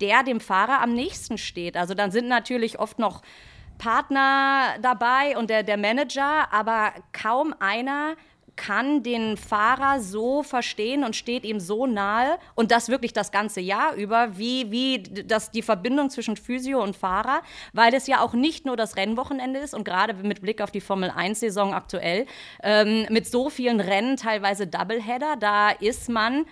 der dem Fahrer am nächsten steht. Also dann sind natürlich oft noch Partner dabei und der, der Manager, aber kaum einer kann den Fahrer so verstehen und steht ihm so nahe und das wirklich das ganze Jahr über, wie, wie das die Verbindung zwischen Physio und Fahrer, weil es ja auch nicht nur das Rennwochenende ist und gerade mit Blick auf die Formel 1-Saison aktuell, ähm, mit so vielen Rennen, teilweise Doubleheader, da ist man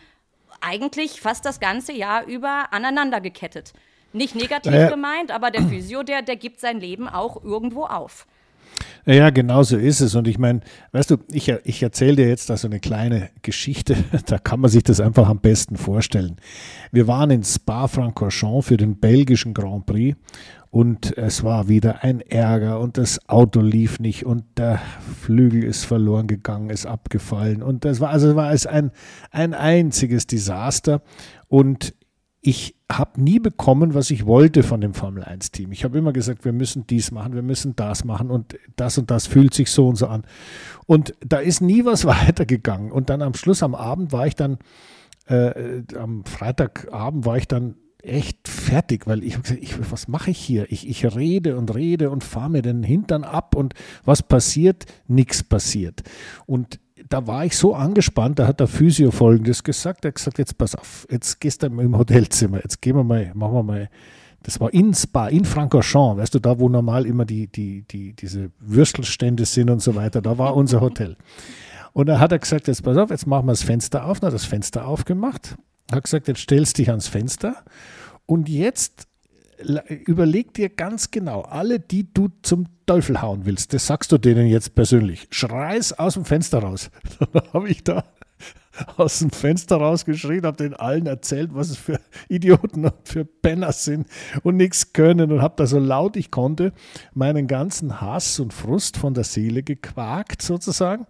eigentlich fast das ganze Jahr über aneinander gekettet. Nicht negativ naja. gemeint, aber der Physio, der, der gibt sein Leben auch irgendwo auf. Ja, genau so ist es. Und ich meine, weißt du, ich, ich erzähle dir jetzt da so eine kleine Geschichte, da kann man sich das einfach am besten vorstellen. Wir waren in Spa-Francorchamps für den belgischen Grand Prix und es war wieder ein Ärger und das Auto lief nicht und der Flügel ist verloren gegangen, ist abgefallen und das war also war es ein ein einziges Desaster und ich habe nie bekommen, was ich wollte von dem Formel 1 Team. Ich habe immer gesagt, wir müssen dies machen, wir müssen das machen und das und das fühlt sich so und so an. Und da ist nie was weitergegangen. Und dann am Schluss am Abend war ich dann, äh, am Freitagabend war ich dann echt fertig, weil ich, ich was mache ich hier? Ich, ich rede und rede und fahre mir den Hintern ab und was passiert? Nichts passiert. Und da war ich so angespannt, da hat der Physio folgendes gesagt, er hat gesagt, jetzt pass auf, jetzt gehst du im Hotelzimmer, jetzt gehen wir mal, machen wir mal, das war in Spa, in Francorchamps, weißt du, da wo normal immer die, die, die, diese Würstelstände sind und so weiter, da war unser Hotel. Und da hat er gesagt, jetzt pass auf, jetzt machen wir das Fenster auf, hat das Fenster aufgemacht hat gesagt, jetzt stellst dich ans Fenster. Und jetzt überleg dir ganz genau, alle, die du zum Teufel hauen willst, das sagst du denen jetzt persönlich. Schrei's aus dem Fenster raus. Dann habe ich da aus dem Fenster rausgeschrien, habe den allen erzählt, was es für Idioten und für Penner sind und nichts können und habe da so laut ich konnte meinen ganzen Hass und Frust von der Seele gequakt sozusagen.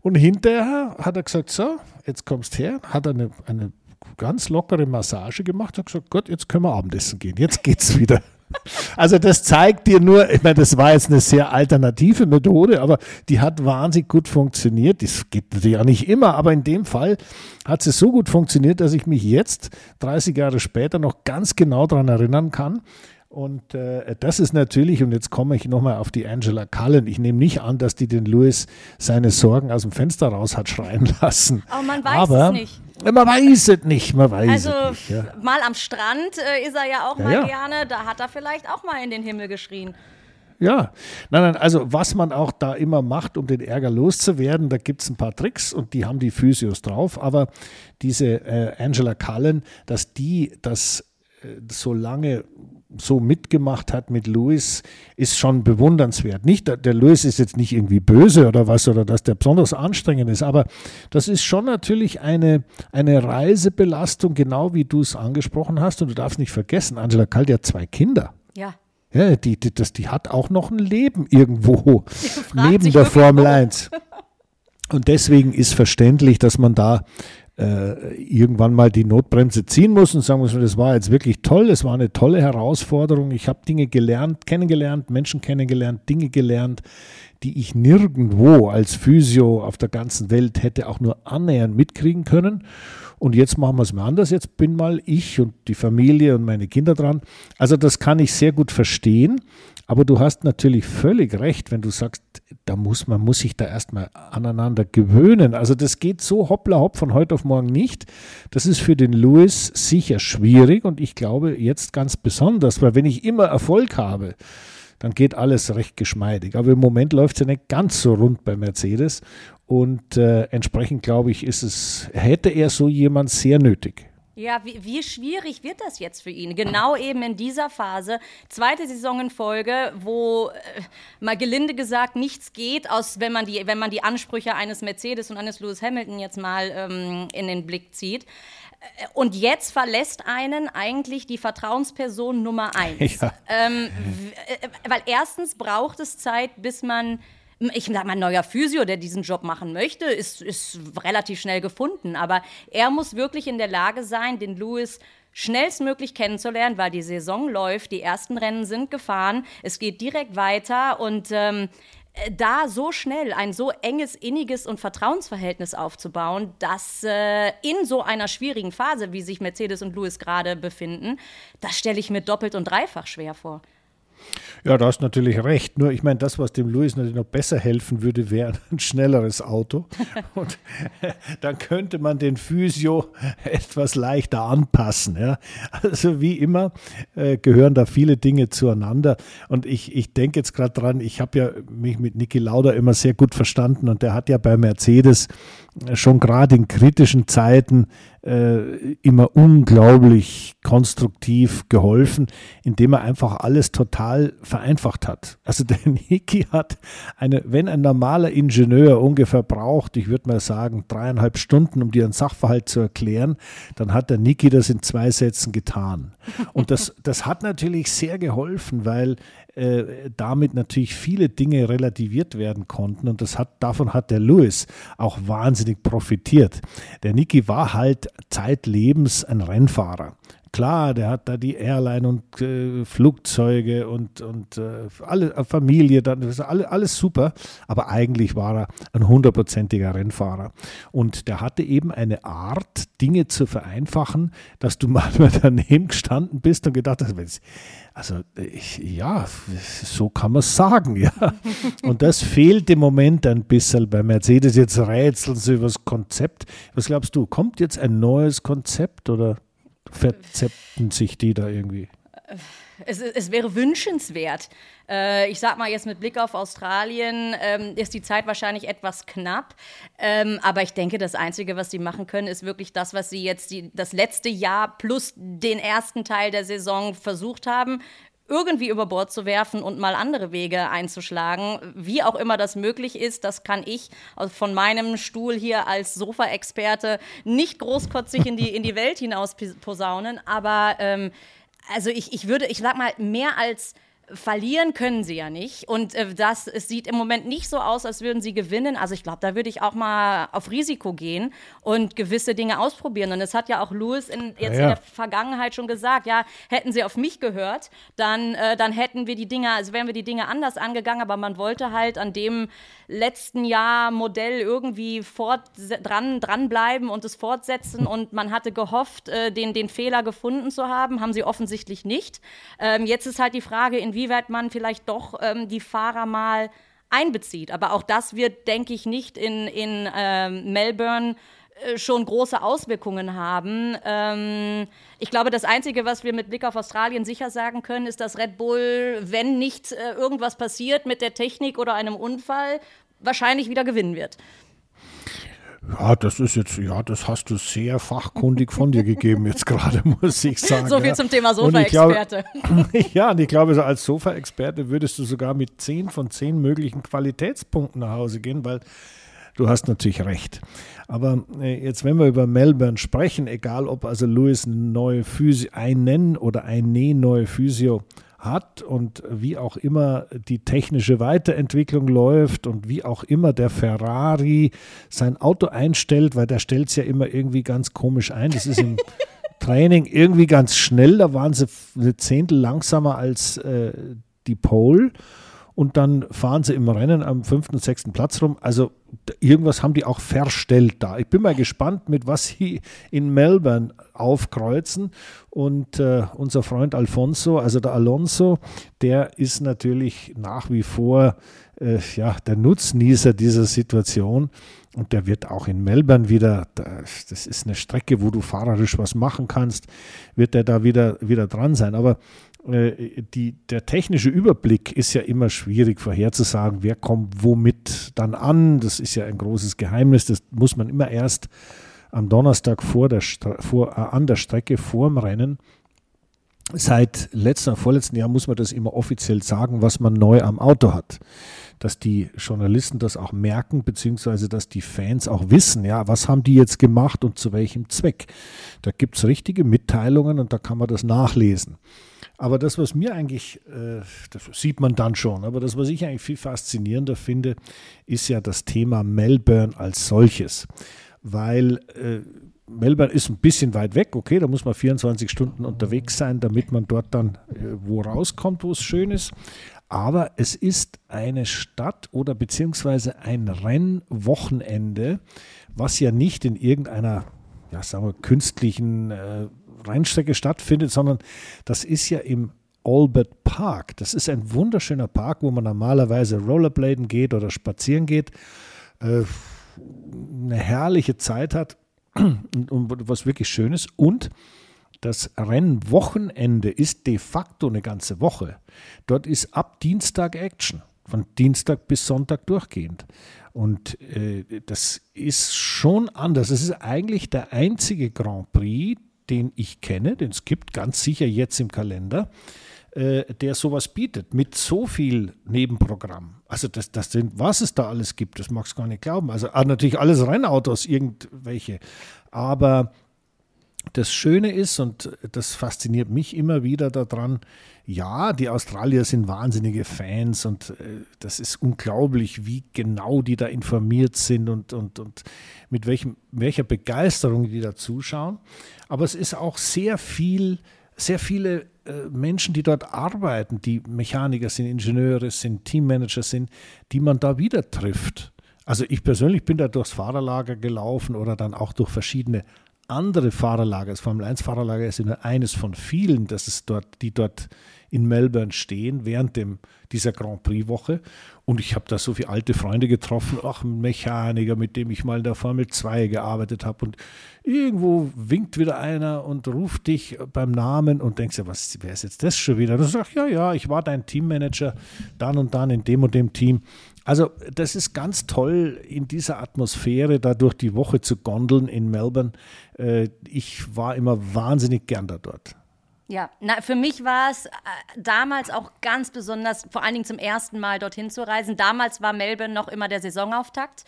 Und hinterher hat er gesagt, so, jetzt kommst her, hat er eine, eine ganz lockere Massage gemacht und gesagt, Gott, jetzt können wir Abendessen gehen, jetzt geht's wieder. Also das zeigt dir nur, ich meine, das war jetzt eine sehr alternative Methode, aber die hat wahnsinnig gut funktioniert. Das geht natürlich auch nicht immer, aber in dem Fall hat sie so gut funktioniert, dass ich mich jetzt, 30 Jahre später, noch ganz genau daran erinnern kann, und äh, das ist natürlich, und jetzt komme ich nochmal auf die Angela Cullen. Ich nehme nicht an, dass die den Louis seine Sorgen aus dem Fenster raus hat schreien lassen. Aber man weiß Aber, es nicht. Man weiß es nicht, man weiß Also es nicht. Ja. mal am Strand äh, ist er ja auch Ja, mal ja. gerne. Da hat er vielleicht auch mal in den Himmel geschrien. Ja, nein, nein, also was man auch da immer macht, um den Ärger loszuwerden, da gibt es ein paar Tricks und die haben die Physios drauf, aber diese äh, Angela Cullen, dass die das äh, so lange so mitgemacht hat mit Louis, ist schon bewundernswert. Nicht, der- Louis ist jetzt nicht irgendwie böse oder was, oder dass der besonders anstrengend ist, aber das ist schon natürlich eine, eine Reisebelastung, genau wie du es angesprochen hast. Und du darfst nicht vergessen, Angela die hat zwei Kinder. Ja. Ja, die, die, das, die hat auch noch ein Leben irgendwo neben der Formel wo. 1. Und deswegen ist verständlich, dass man da äh, irgendwann mal die Notbremse ziehen muss und sagen muss, das war jetzt wirklich toll, das war eine tolle Herausforderung. Ich habe Dinge gelernt, kennengelernt, Menschen kennengelernt, Dinge gelernt, die ich nirgendwo als Physio auf der ganzen Welt hätte auch nur annähernd mitkriegen können. Und jetzt machen wir es mal anders. Jetzt bin mal ich und die Familie und meine Kinder dran. Also das kann ich sehr gut verstehen. Aber du hast natürlich völlig recht, wenn du sagst, da muss man muss sich da erstmal aneinander gewöhnen. Also das geht so hoppla hopp von heute auf morgen nicht. Das ist für den Louis sicher schwierig und ich glaube jetzt ganz besonders, weil wenn ich immer Erfolg habe, dann geht alles recht geschmeidig. Aber im Moment läuft es ja nicht ganz so rund bei Mercedes und äh, entsprechend glaube ich, ist es hätte er so jemand sehr nötig. Ja, wie, wie schwierig wird das jetzt für ihn? Genau eben in dieser Phase, zweite Saison in Folge, wo äh, mal gelinde gesagt nichts geht, aus, wenn, man die, wenn man die Ansprüche eines Mercedes und eines Lewis Hamilton jetzt mal ähm, in den Blick zieht. Äh, Und jetzt verlässt einen eigentlich die Vertrauensperson Nummer eins. Ja. Ähm, w- äh, weil erstens braucht es Zeit, bis man, ich sag mal, neuer Physio, der diesen Job machen möchte, ist, ist relativ schnell gefunden. Aber er muss wirklich in der Lage sein, den Lewis schnellstmöglich kennenzulernen, weil die Saison läuft, die ersten Rennen sind gefahren, es geht direkt weiter und ähm, da so schnell ein so enges, inniges und Vertrauensverhältnis aufzubauen, dass äh, in so einer schwierigen Phase, wie sich Mercedes und Lewis gerade befinden, das stelle ich mir doppelt und dreifach schwer vor. Ja, da hast natürlich recht. Nur ich meine, das, was dem Louis natürlich noch besser helfen würde, wäre ein schnelleres Auto. Und dann könnte man den Physio etwas leichter anpassen. Ja. Also wie immer äh, gehören da viele Dinge zueinander. Und ich, ich denke jetzt gerade dran, ich habe ja mich mit Niki Lauda immer sehr gut verstanden und der hat ja bei Mercedes schon gerade in kritischen Zeiten äh, immer unglaublich konstruktiv geholfen, indem er einfach alles total vereinfacht hat. Also der Niki hat eine, wenn ein normaler Ingenieur ungefähr braucht, ich würde mal sagen, dreieinhalb Stunden, um dir einen Sachverhalt zu erklären, dann hat der Niki das in zwei Sätzen getan. Und das, das hat natürlich sehr geholfen, weil äh, damit natürlich viele Dinge relativiert werden konnten und das hat, davon hat der Lewis auch wahnsinnig profitiert. Der Niki war halt zeitlebens ein Rennfahrer. Klar, der hat da die Airline und äh, Flugzeuge und, und äh, alle äh, Familie, dann das ist alle, alles super, aber eigentlich war er ein hundertprozentiger Rennfahrer. Und der hatte eben eine Art, Dinge zu vereinfachen, dass du manchmal daneben gestanden bist und gedacht hast, "Wenn's- also ich, ja, so kann man es sagen, ja. Und das fehlt im Moment ein bisschen bei Mercedes. Jetzt rätseln sie über das Konzept. Was glaubst du, kommt jetzt ein neues Konzept oder verzepten sich die da irgendwie? Es, es wäre wünschenswert. Äh, ich sag mal jetzt mit Blick auf Australien ähm, ist die Zeit wahrscheinlich etwas knapp. Ähm, aber ich denke, das Einzige, was sie machen können, ist wirklich das, was sie jetzt die, das letzte Jahr plus den ersten Teil der Saison versucht haben irgendwie über Bord zu werfen und mal andere Wege einzuschlagen. Wie auch immer das möglich ist, das kann ich von meinem Stuhl hier als Sofa-Experte nicht großkotzig in die, in die Welt hinaus posaunen. Aber ähm, also ich, ich würde, ich sag mal, mehr als verlieren können sie ja nicht. Und äh, das, es sieht im Moment nicht so aus, als würden sie gewinnen. Also ich glaube, da würde ich auch mal auf Risiko gehen und gewisse Dinge ausprobieren. Und es hat ja auch Lewis in, jetzt Ja, in ja. der Vergangenheit schon gesagt, ja, hätten sie auf mich gehört, dann, äh, dann hätten wir die Dinge, also wären wir die Dinge anders angegangen, aber man wollte halt an dem letzten Jahr Modell irgendwie fort, dran, dranbleiben und es fortsetzen und man hatte gehofft, äh, den, den Fehler gefunden zu haben, haben sie offensichtlich nicht. Ähm, jetzt ist halt die Frage, inwieweit man vielleicht doch ähm, die Fahrer mal einbezieht. Aber auch das wird, denke ich, nicht in, in ähm, Melbourne äh, schon große Auswirkungen haben. Ähm, ich glaube, das Einzige, was wir mit Blick auf Australien sicher sagen können, ist, dass Red Bull, wenn nicht äh, irgendwas passiert mit der Technik oder einem Unfall, wahrscheinlich wieder gewinnen wird. Ja, das ist jetzt, ja, das hast du sehr fachkundig von dir gegeben, jetzt gerade, muss ich sagen. So viel ja. zum Thema Sofa-Experte. Ja, und ich glaube, so als Sofa-Experte würdest du sogar mit zehn von zehn möglichen Qualitätspunkten nach Hause gehen, weil du hast natürlich recht. Aber äh, jetzt, wenn wir über Melbourne sprechen, egal ob also Louis eine neue Physio, einen oder eine neue Physio hat und wie auch immer die technische Weiterentwicklung läuft und wie auch immer der Ferrari sein Auto einstellt, weil der stellt es ja immer irgendwie ganz komisch ein. Das ist im Training irgendwie ganz schnell, da waren sie eine Zehntel langsamer als äh, die Pole und dann fahren sie im Rennen am fünften und sechsten Platz rum. Also irgendwas haben die auch verstellt da. Ich bin mal gespannt, mit was sie in Melbourne aufkreuzen. Und äh, unser Freund Alfonso, also der Alonso, der ist natürlich nach wie vor äh, ja, der Nutznießer dieser Situation. Und der wird auch in Melbourne wieder, das ist eine Strecke, wo du fahrerisch was machen kannst, wird der da wieder, wieder dran sein. Aber äh, die, der technische Überblick ist ja immer schwierig vorherzusagen, wer kommt womit dann an. Das ist ja ein großes Geheimnis. Das muss man immer erst am Donnerstag vor der, vor, äh, an der Strecke vorm Rennen. Seit letzten, vorletzten Jahr muss man das immer offiziell sagen, was man neu am Auto hat. Dass die Journalisten das auch merken, beziehungsweise dass die Fans auch wissen, ja, was haben die jetzt gemacht und zu welchem Zweck. Da gibt es richtige Mitteilungen und da kann man das nachlesen. Aber das, was mir eigentlich, äh, das sieht man dann schon, aber das, was ich eigentlich viel faszinierender finde, ist ja das Thema Melbourne als solches. Weil äh, Melbourne ist ein bisschen weit weg, okay, da muss man 24 Stunden unterwegs sein, damit man dort dann äh, wo rauskommt, wo es schön ist. Aber es ist eine Stadt oder beziehungsweise ein Rennwochenende, was ja nicht in irgendeiner, ja, sagen wir, künstlichen äh, Rennstrecke stattfindet, sondern das ist ja im Albert Park. Das ist ein wunderschöner Park, wo man normalerweise Rollerbladen geht oder spazieren geht, äh, eine herrliche Zeit hat und, und was wirklich Schönes. Und das Rennwochenende ist de facto eine ganze Woche. Dort ist ab Dienstag Action, von Dienstag bis Sonntag durchgehend. Und äh, das ist schon anders. Es ist eigentlich der einzige Grand Prix, den ich kenne, den es gibt, ganz sicher jetzt im Kalender, äh, der sowas bietet, mit so viel Nebenprogramm. Also das, das sind, was es da alles gibt, das magst du gar nicht glauben. Also ah, natürlich alles Rennautos, irgendwelche. Aber das Schöne ist, und das fasziniert mich immer wieder daran, ja, die Australier sind wahnsinnige Fans und äh, das ist unglaublich, wie genau die da informiert sind und, und, und mit welchem, welcher Begeisterung die da zuschauen. Aber es ist auch sehr viel, sehr viele äh, Menschen, die dort arbeiten, die Mechaniker sind, Ingenieure sind, Teammanager sind, die man da wieder trifft. Also ich persönlich bin da durchs Fahrerlager gelaufen oder dann auch durch verschiedene andere Fahrerlager. Das Formel 1 Fahrerlager ist nur eines von vielen, das ist dort, die dort in Melbourne stehen während dem, dieser Grand Prix Woche. Und ich habe da so viele alte Freunde getroffen, auch ein Mechaniker, mit dem ich mal in der Formel 2 gearbeitet habe. Und irgendwo winkt wieder einer und ruft dich beim Namen und denkst ja, was, wer ist jetzt das schon wieder? Und du sagst, ja, ja, ich war dein Teammanager dann und dann in dem und dem Team. Also das ist ganz toll, in dieser Atmosphäre da durch die Woche zu gondeln in Melbourne. Äh, ich war immer wahnsinnig gern da dort. Ja, na, für mich war es äh, damals auch ganz besonders, vor allen Dingen zum ersten Mal dorthin zu reisen. Damals war Melbourne noch immer der Saisonauftakt.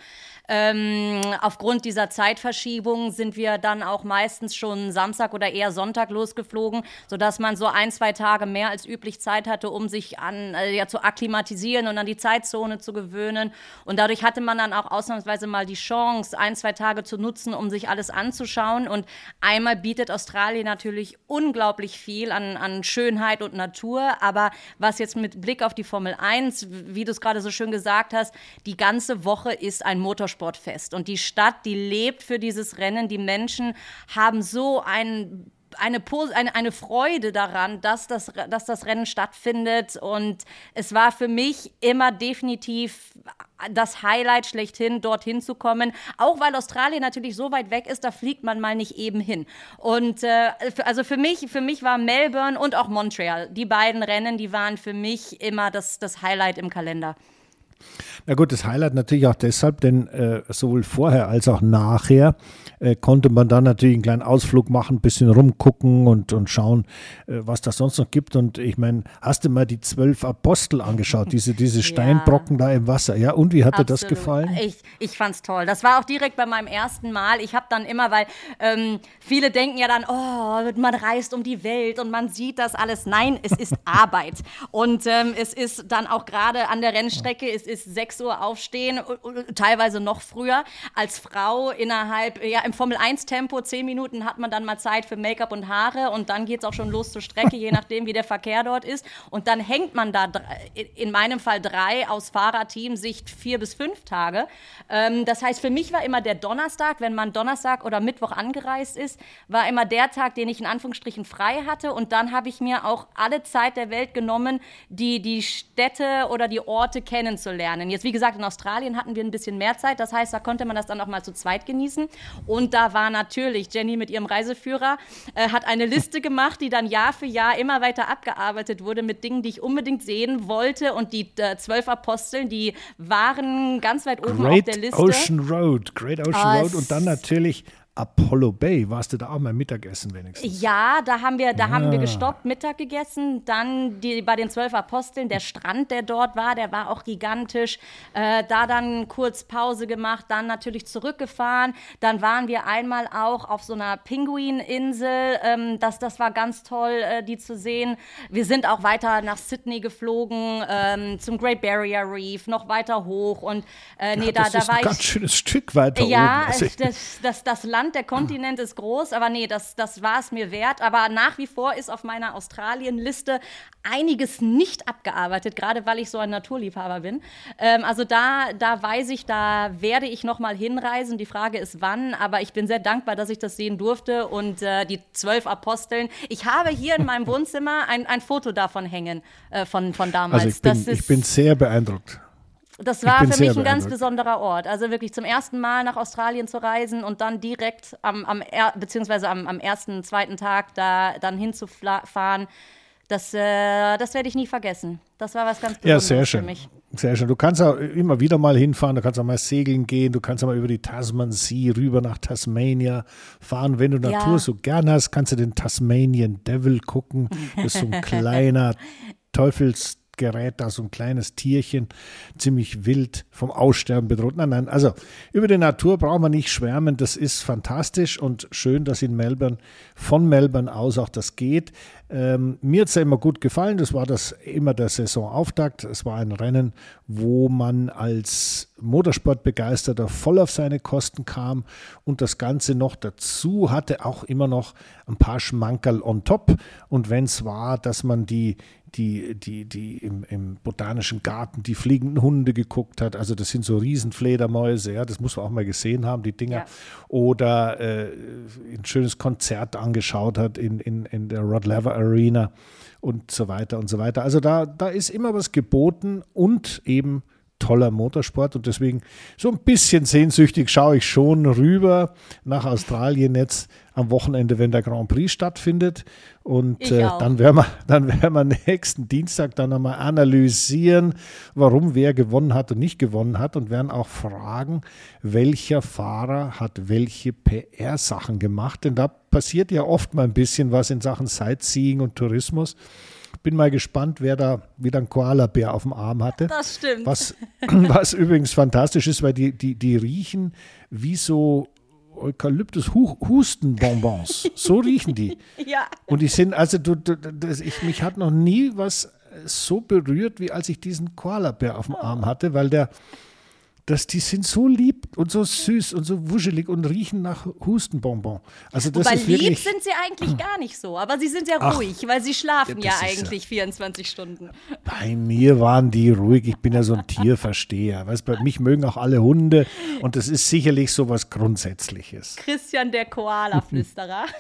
Ähm, aufgrund dieser Zeitverschiebung sind wir dann auch meistens schon Samstag oder eher Sonntag losgeflogen, sodass man so ein, zwei Tage mehr als üblich Zeit hatte, um sich an, äh, ja, zu akklimatisieren und an die Zeitzone zu gewöhnen. Und dadurch hatte man dann auch ausnahmsweise mal die Chance, ein, zwei Tage zu nutzen, um sich alles anzuschauen. Und einmal bietet Australien natürlich unglaublich viel an, an Schönheit und Natur. Aber was jetzt mit Blick auf die Formel 1, wie du es gerade so schön gesagt hast, die ganze Woche ist ein Motorsportfest. Und die Stadt, die lebt für dieses Rennen. Die Menschen haben so ein eine, eine, eine Freude daran, dass das, dass das Rennen stattfindet. Und es war für mich immer definitiv das Highlight schlechthin, dorthin zu kommen. Auch weil Australien natürlich so weit weg ist, da fliegt man mal nicht eben hin. Und äh, also für mich, für mich war Melbourne und auch Montreal, die beiden Rennen, die waren für mich immer das, das Highlight im Kalender. Na gut, das Highlight natürlich auch deshalb, denn äh, sowohl vorher als auch nachher äh, konnte man dann natürlich einen kleinen Ausflug machen, ein bisschen rumgucken und, und schauen, äh, was das sonst noch gibt. Und ich meine, hast du mal die zwölf Apostel angeschaut, diese, diese Steinbrocken ja. da im Wasser? Ja, und wie hat Absolut. dir das gefallen? Ich, ich fand es toll. Das war auch direkt bei meinem ersten Mal. Ich habe dann immer, weil ähm, viele denken ja dann, oh, man reist um die Welt und man sieht das alles. Nein, es ist Arbeit. Und ähm, es ist dann auch gerade an der Rennstrecke, es ist 6 Uhr aufstehen, teilweise noch früher. Als Frau innerhalb, ja, im Formel-1-Tempo, 10 Minuten hat man dann mal Zeit für Make-up und Haare und dann geht es auch schon los zur Strecke, je nachdem, wie der Verkehr dort ist. Und dann hängt man da, in meinem Fall drei, aus Fahrerteam-Sicht vier bis fünf Tage. Ähm, das heißt, für mich war immer der Donnerstag, wenn man Donnerstag oder Mittwoch angereist ist, war immer der Tag, den ich in Anführungsstrichen frei hatte. Und dann habe ich mir auch alle Zeit der Welt genommen, die, die Städte oder die Orte kennenzulernen lernen. Jetzt, wie gesagt, in Australien hatten wir ein bisschen mehr Zeit. Das heißt, da konnte man das dann auch mal zu zweit genießen. Und da war natürlich Jenny mit ihrem Reiseführer, äh, hat eine Liste gemacht, die dann Jahr für Jahr immer weiter abgearbeitet wurde mit Dingen, die ich unbedingt sehen wollte. Und die äh, zwölf Aposteln, die waren ganz weit oben Great auf der Liste. Ocean Road, Great Ocean oh, Road. Und dann natürlich Apollo Bay. Warst du da auch mal Mittagessen wenigstens? Ja, da haben wir, da ja. haben wir ah. gestoppt, Mittag gegessen. Dann die, bei den zwölf Aposteln, der Strand, der dort war, der war auch gigantisch. Äh, da dann kurz Pause gemacht, dann natürlich zurückgefahren. Dann waren wir einmal auch auf so einer Pinguininsel. Ähm, das, das war ganz toll, äh, die zu sehen. Wir sind auch weiter nach Sydney geflogen, ähm, zum Great Barrier Reef, noch weiter hoch. Und äh, nee, ja, da, da war ein ganz schönes Stück weiter ja, oben. Ja, das, das, das Land Land, der Kontinent ist groß, aber nee, das, das war es mir wert. Aber nach wie vor ist auf meiner Australien-Liste einiges nicht abgearbeitet, gerade weil ich so ein Naturliebhaber bin. Ähm, also da, da weiß ich, da werde ich noch mal hinreisen. Die Frage ist, wann. Aber ich bin sehr dankbar, dass ich das sehen durfte. Und äh, die zwölf Aposteln. Ich habe hier in meinem Wohnzimmer ein, ein Foto davon hängen, äh, von, von damals. Also ich bin, ich bin sehr beeindruckt. Das war für mich ein ganz besonderer Ort. Also wirklich zum ersten Mal nach Australien zu reisen und dann direkt am, am beziehungsweise am, am ersten, zweiten Tag da dann hinzufahren. Das, äh, das werde ich nie vergessen. Das war was ganz Besonderes ja, sehr schön. für mich. Sehr schön. Du kannst auch immer wieder mal hinfahren, du kannst auch mal segeln gehen, du kannst auch mal über die Tasman Sea rüber nach Tasmania fahren. Wenn du Natur ja. so gern hast, kannst du den Tasmanian Devil gucken. Das ist so ein kleiner Teufels gerät da so ein kleines Tierchen, ziemlich wild, vom Aussterben bedroht. Nein, nein, also über die Natur braucht man nicht schwärmen. Das ist fantastisch und schön, dass in Melbourne, von Melbourne aus auch das geht. Ähm, mir hat es ja immer gut gefallen. Das war das immer der Saisonauftakt. Es war ein Rennen, wo man als Motorsportbegeisterter voll auf seine Kosten kam und das Ganze noch dazu hatte auch immer noch ein paar Schmankerl on top. Und wenn es war, dass man die die, die, die im, im, botanischen Garten die fliegenden Hunde geguckt hat. Also das sind so Riesenfledermäuse, ja, das muss man auch mal gesehen haben, die Dinger. Ja. Oder äh, ein schönes Konzert angeschaut hat in, in, in der Rod Laver Arena und so weiter und so weiter. Also da, da ist immer was geboten und eben toller Motorsport und deswegen so ein bisschen sehnsüchtig schaue ich schon rüber nach Australien jetzt am Wochenende, wenn der Grand Prix stattfindet. Und äh, dann werden wir, dann werden wir nächsten Dienstag dann einmal analysieren, warum wer gewonnen hat und nicht gewonnen hat und werden auch fragen, welcher Fahrer hat welche PR-Sachen gemacht. Denn da passiert ja oft mal ein bisschen was in Sachen Sightseeing und Tourismus. Bin mal gespannt, wer da wieder einen Koala-Bär auf dem Arm hatte. Das stimmt. Was, was übrigens fantastisch ist, weil die, die, die riechen wie so Eukalyptus-Hustenbonbons. So riechen die. ja. Und die sind, also du, du das, ich, mich hat noch nie was so berührt, wie als ich diesen Koala-Bär auf dem Arm hatte, weil der, dass die sind so lieb und so süß und so wuschelig und riechen nach Hustenbonbon. Also das Wobei ist lieb wirklich, sind sie eigentlich gar nicht so, aber sie sind sehr Ach, ruhig, weil sie schlafen ja, ja, ist ja- eigentlich 24 Stunden. Bei mir waren die ruhig. Ich bin ja so ein Tierversteher. Weißt, bei mich mögen auch alle Hunde und das ist sicherlich so was Grundsätzliches. Christian der Koala-Flüsterer.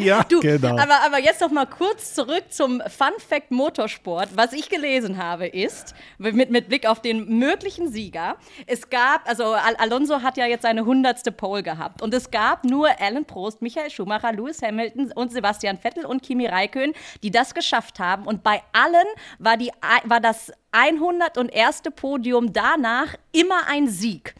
Ja, Du, genau. aber, aber jetzt noch mal kurz zurück zum Fun Fact Motorsport. Was ich gelesen habe, ist, mit, mit Blick auf den möglichen Sieger, es gab, also Al Alonso hat ja jetzt seine hundertste Pole gehabt und es gab nur Alan Prost, Michael Schumacher, Lewis Hamilton und Sebastian Vettel und Kimi Räikkönen, die das geschafft haben und bei allen war, die, war das 101. Podium danach immer ein Sieg.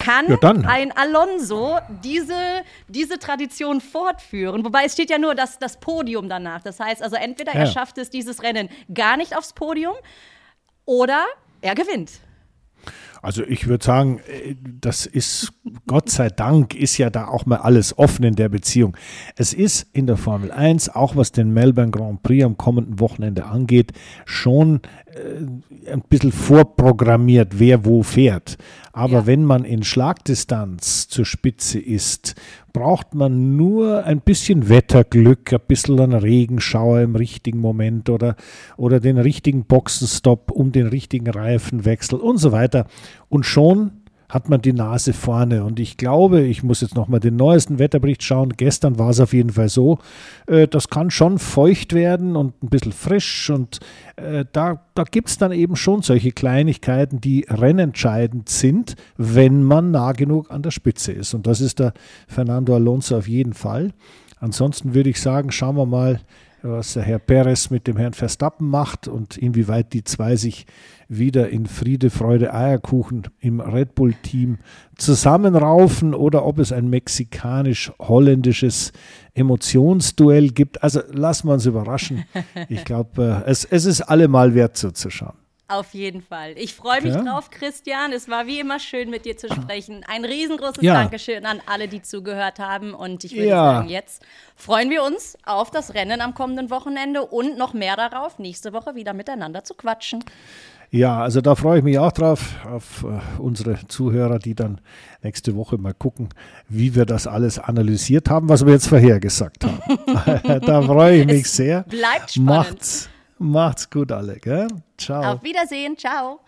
Kann Ja, dann. ein Alonso diese, diese Tradition fortführen? Wobei es steht ja nur das, das Podium danach. Das heißt also, entweder er Ja. schafft es, dieses Rennen gar nicht aufs Podium oder er gewinnt. Also ich würde sagen, äh, das ist, Gott sei Dank, ist ja da auch mal alles offen in der Beziehung. Es ist in der Formel 1, auch was den Melbourne Grand Prix am kommenden Wochenende angeht, schon äh, ein bisschen vorprogrammiert, wer wo fährt. Aber Ja. wenn man in Schlagdistanz zur Spitze ist, braucht man nur ein bisschen Wetterglück, ein bisschen einen Regenschauer im richtigen Moment oder, oder den richtigen Boxenstopp um den richtigen Reifenwechsel und so weiter. Und schon hat man die Nase vorne. Und ich glaube, ich muss jetzt nochmal den neuesten Wetterbericht schauen. Gestern war es auf jeden Fall so. Äh, das kann schon feucht werden und ein bisschen frisch. Und äh, da, da gibt es dann eben schon solche Kleinigkeiten, die rennentscheidend sind, wenn man nah genug an der Spitze ist. Und das ist der Fernando Alonso auf jeden Fall. Ansonsten würde ich sagen, schauen wir mal, was der Herr Perez mit dem Herrn Verstappen macht und inwieweit die zwei sich wieder in Friede, Freude, Eierkuchen im Red Bull-Team zusammenraufen oder ob es ein mexikanisch-holländisches Emotionsduell gibt. Also lassen wir uns überraschen. Ich glaube, äh, es, es ist allemal wert zuzuschauen. Auf jeden Fall. Ich freue mich Ja. drauf, Christian. Es war wie immer schön, mit dir zu sprechen. Ein riesengroßes Ja. Dankeschön an alle, die zugehört haben. Und ich würde Ja. sagen, jetzt freuen wir uns auf das Rennen am kommenden Wochenende und noch mehr darauf, nächste Woche wieder miteinander zu quatschen. Ja, also da freue ich mich auch drauf, auf äh, unsere Zuhörer, die dann nächste Woche mal gucken, wie wir das alles analysiert haben, was wir jetzt vorhergesagt haben. da freue ich mich Es sehr. bleibt spannend. Macht's, macht's gut alle, gell? Ciao. Auf Wiedersehen. Ciao.